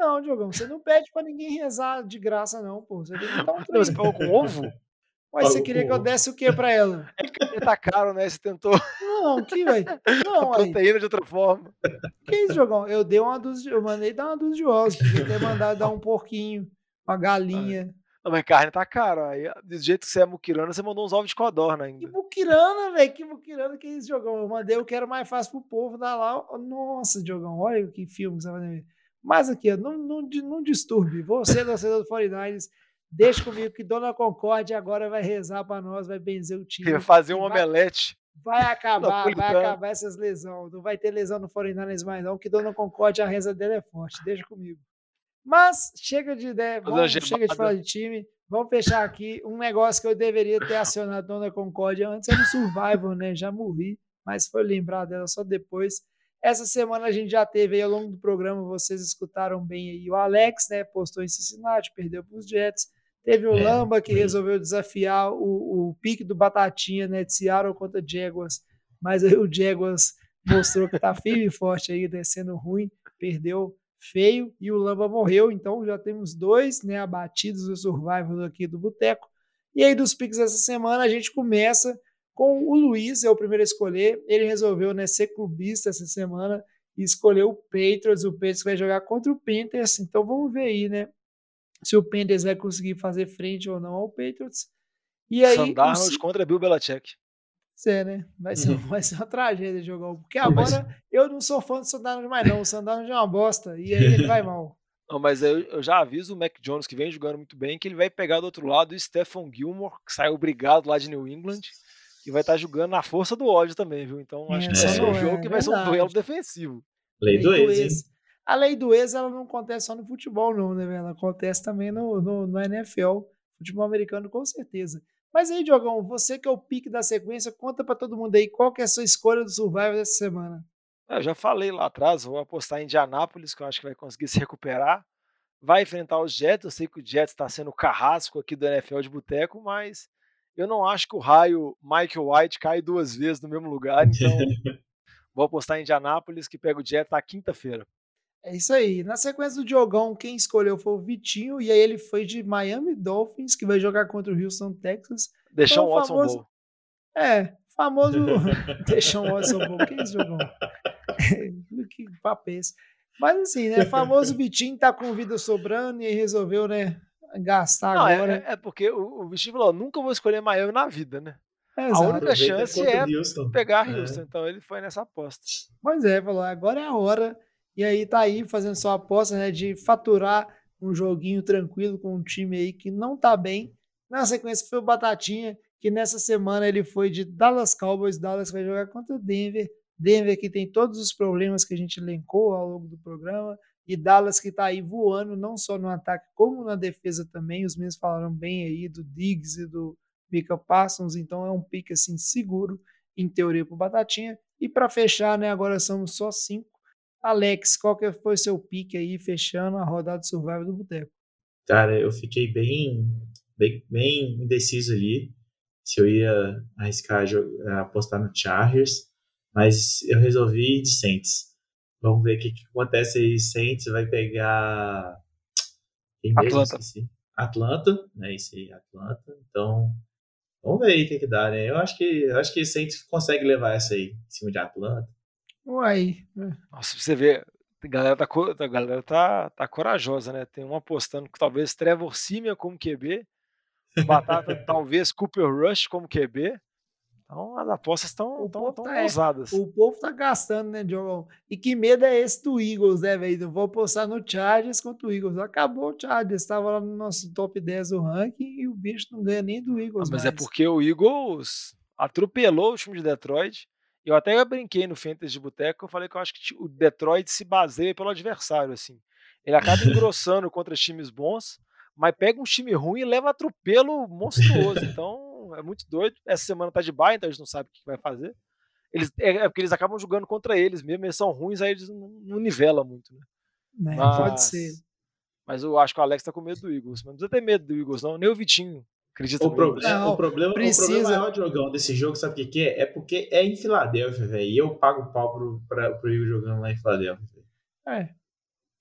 Não, Diogão, você não pede para ninguém rezar de graça, não, pô. Você tem que dar um Não, você treino. pegou com ovo? Mas você queria que eu desse o [laughs] que para ela? Porque tá caro, né? Você tentou [laughs] Não, que, velho. Não, aí. proteína de outra forma. Que isso, Jogão? Eu dei uma dúzia, eu mandei dar uma dúzia de ovos, podia ter mandado dar um porquinho, uma galinha. Não, mas carne tá caro. Aí, do jeito que você é muquirana, você mandou uns ovos de codorna Que ainda. muquirana, velho, que muquirana, que isso, Jogão? Eu mandei o que era mais fácil pro povo dar lá. Nossa, Jogão, olha que filme que você vai ver. Mas aqui, ó, não, não, não disturbe. Você, torcedor do 49ers, deixa comigo que Dona Concórdia agora vai rezar pra nós, vai benzer o time. Fazer um vai- omelete. Vai acabar, vai acabar essas lesões. Não vai ter lesão no 49ers mais, não, que Dona Concórdia, a reza dela é forte. Deixa comigo. Mas chega de ideia, Fazer uma vamos, chega de falar de time. Vamos fechar aqui. Um negócio que eu deveria ter acionado Dona Concórdia antes era o Survivor, né? Já morri, mas foi lembrar dela só depois. Essa semana a gente já teve aí ao longo do programa, vocês escutaram bem aí o Alex, né? Postou em Cincinnati, perdeu para os Jets. Teve o É, Lamba que foi. resolveu desafiar o, o pique do Batatinha, né? De Seattle contra Jaguars. Mas aí o Jaguars mostrou que tá firme e forte aí, descendo ruim, perdeu feio e o Lamba morreu. Então já temos dois, né? Abatidos do Survival aqui do Boteco. E aí dos piques dessa semana a gente começa com o Luiz, é o primeiro a escolher. Ele resolveu né, ser clubista essa semana e escolheu o Patriots. O Patriots vai jogar contra o Panthers. Então vamos ver aí, né? Se o Panthers vai conseguir fazer frente ou não ao Patriots. E aí, Sam o contra Bill Belichick. é, né? Vai ser, vai ser uma tragédia jogar. Porque agora eu não sou fã do Sandarno mais, não. O Sandarno é uma bosta. E aí ele vai mal. [laughs] Não, mas eu, eu já aviso o Mac Jones, que vem jogando muito bem, que ele vai pegar do outro lado o Stephon Gilmore, que saiu obrigado lá de New England, que vai estar jogando na força do ódio também, viu? Então acho É, que vai ser não um é, jogo que vai ser um duelo defensivo. Lei do ex, hein? A lei do ex, ela não acontece só no futebol, não, né, velho? Ela acontece também no, no, no NFL, futebol americano, com certeza. Mas aí, Diogão, você que é o pique da sequência, conta pra todo mundo aí qual que é a sua escolha do Survivor dessa semana. É, Eu já falei lá atrás, vou apostar em Indianápolis, que eu acho que vai conseguir [laughs] se recuperar. Vai enfrentar os Jets, eu sei que o Jets está sendo o carrasco aqui do NFL de boteco, mas eu não acho que o raio Michael White cai duas vezes no mesmo lugar, então [laughs] vou apostar em Indianápolis, que pega o Jets na quinta-feira. É isso aí. Na sequência do Diogão, quem escolheu foi o Vitinho, e aí ele foi de Miami Dolphins, que vai jogar contra o Houston Texas. Deixar Então, o Watson famoso- Bowl. É, famoso. [laughs] [laughs] Deixa um Watson bom. Que isso, Diogão? [laughs] que papo é esse? Mas assim, né? Famoso Vitinho tá com vida sobrando e resolveu, né? Gastar Não, é- agora. é, é porque o, o Vitinho falou, nunca vou escolher Miami na vida, né? É, A única Aproveita chance é Houston. pegar É. Houston, então ele foi nessa aposta. Pois é, falou, agora é a hora. E aí tá aí fazendo sua aposta, né, de faturar um joguinho tranquilo com um time aí que não tá bem. Na sequência foi o Batatinha, que nessa semana ele foi de Dallas Cowboys, Dallas vai jogar contra o Denver. Denver que tem todos os problemas que a gente elencou ao longo do programa. E Dallas que tá aí voando, não só no ataque, como na defesa também. Os meninos falaram bem aí do Diggs e do Mika Parsons, então é um pique assim seguro, em teoria, pro Batatinha. E para fechar, né, agora somos só cinco. Alex, qual que foi seu pique aí, fechando a rodada de Survival do Boteco? Cara, eu fiquei bem, bem, bem indeciso ali se eu ia arriscar apostar no Chargers, Mas eu resolvi ir de Saints. Vamos ver o que, que acontece aí. Saints vai pegar. Quem mesmo? Atlanta. Atlanta, né? Isso aí, Atlanta. Então, vamos ver aí o que, que dá, né? Eu acho que eu acho que Saints consegue levar essa aí em cima de Atlanta. Uai. Nossa, pra você ver, a galera tá, a galera tá, tá corajosa, né? Tem um apostando que talvez Trevor Simia como QB, Batata [laughs] talvez Cooper Rush como QB. Então as apostas estão tão, tão tá- ousadas. O povo tá gastando, né, Diogão? E que medo é esse do Eagles, né, velho? Não vou postar no Chargers contra o Eagles. Acabou o Chargers, estava lá no nosso top 10 do ranking e o bicho não ganha nem do Ah, Eagles. mas é mais. porque o Eagles atropelou o time de Detroit. Eu até brinquei no Fantasy de Boteco, eu falei que eu acho que o Detroit se baseia pelo adversário, assim. Ele acaba engrossando [laughs] contra times bons, mas pega um time ruim e leva atropelo monstruoso. Então, é muito doido. Essa semana tá de bye, então a gente não sabe o que vai fazer. Eles, é, é porque eles acabam jogando contra eles mesmo, eles são ruins, aí eles não, não nivelam muito, né? Né, Mas, Pode ser. Mas eu acho que o Alex tá com medo do Eagles. Mas não precisa ter medo do Eagles, não. Nem o Vitinho acredita O problema, Eagles. Não, o problema, precisa- o problema maior, Diogão, desse jogo, sabe o que, que é? É porque é em Filadélfia, velho. E eu pago pau pro, pra, pro Igor jogando lá em Filadélfia. velho. É.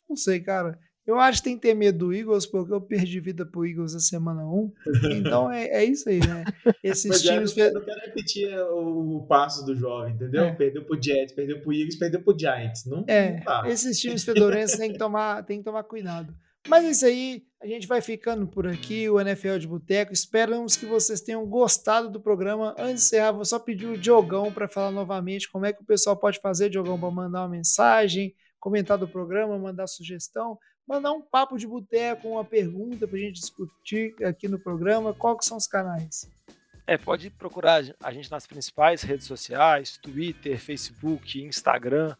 Não sei, cara. Eu acho que tem que ter medo do Eagles, porque eu perdi vida pro Eagles na semana 1. Então é, é isso aí, né? Esses Mas é, times. não, eu não quero repetir o, o passo do jovem, entendeu? É. Perdeu pro Jets, perdeu pro Eagles, perdeu pro Giants. Não, É, não dá. esses times fedorentos tem que tomar, tem que tomar cuidado. Mas é isso aí, a gente vai ficando por aqui, o NFL de Boteco. Esperamos que vocês tenham gostado do programa. Antes de encerrar, vou só pedir o Diogão para falar novamente como é que o pessoal pode fazer, Diogão, para mandar uma mensagem, comentar do programa, mandar sugestão, mandar um papo de boteco, uma pergunta para a gente discutir aqui no programa. Quais são os canais? É, pode procurar a gente nas principais redes sociais, Twitter, Facebook, Instagram,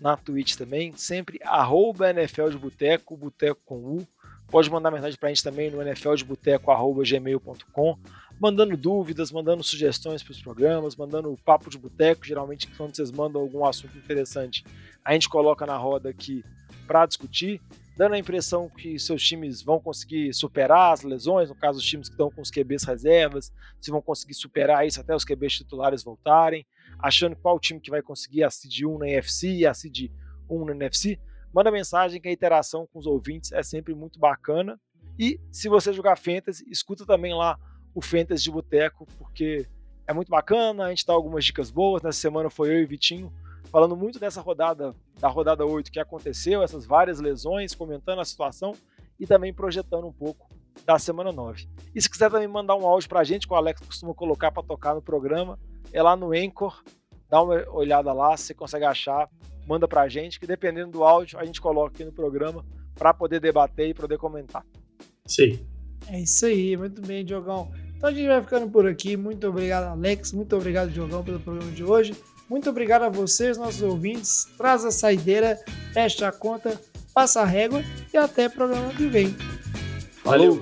na Twitch também, sempre arroba NFL de Boteco, Boteco com U. Pode mandar mensagem pra gente também no nfldeboteco.gmail.com, mandando dúvidas, mandando sugestões para os programas, mandando papo de boteco, geralmente quando vocês mandam algum assunto interessante, a gente coloca na roda aqui para discutir, dando a impressão que seus times vão conseguir superar as lesões, no caso os times que estão com os QBs reservas, se vão conseguir superar isso até os QBs titulares voltarem, achando qual time que vai conseguir a seed 1 na NFC e a seed 1 na NFC, manda mensagem que a interação com os ouvintes é sempre muito bacana. E se você jogar Fantasy, escuta também lá o Fantasy de Boteco, porque é muito bacana, a gente dá algumas dicas boas. Nessa semana foi eu e Vitinho falando muito dessa rodada, da rodada 8 que aconteceu, essas várias lesões, comentando a situação e também projetando um pouco da semana 9. E se quiser também mandar um áudio pra gente, que o Alex costuma colocar para tocar no programa, é lá no Anchor, dá uma olhada lá, se você consegue achar, manda pra gente, que dependendo do áudio, a gente coloca aqui no programa para poder debater e poder comentar. Sim. É isso aí, muito bem, Diogão. Então a gente vai ficando por aqui. Muito obrigado, Alex. Muito obrigado, Diogão, pelo programa de hoje. Muito obrigado a vocês, nossos ouvintes. Traz a saideira, fecha a conta, passa a régua e até o programa que vem. Valeu.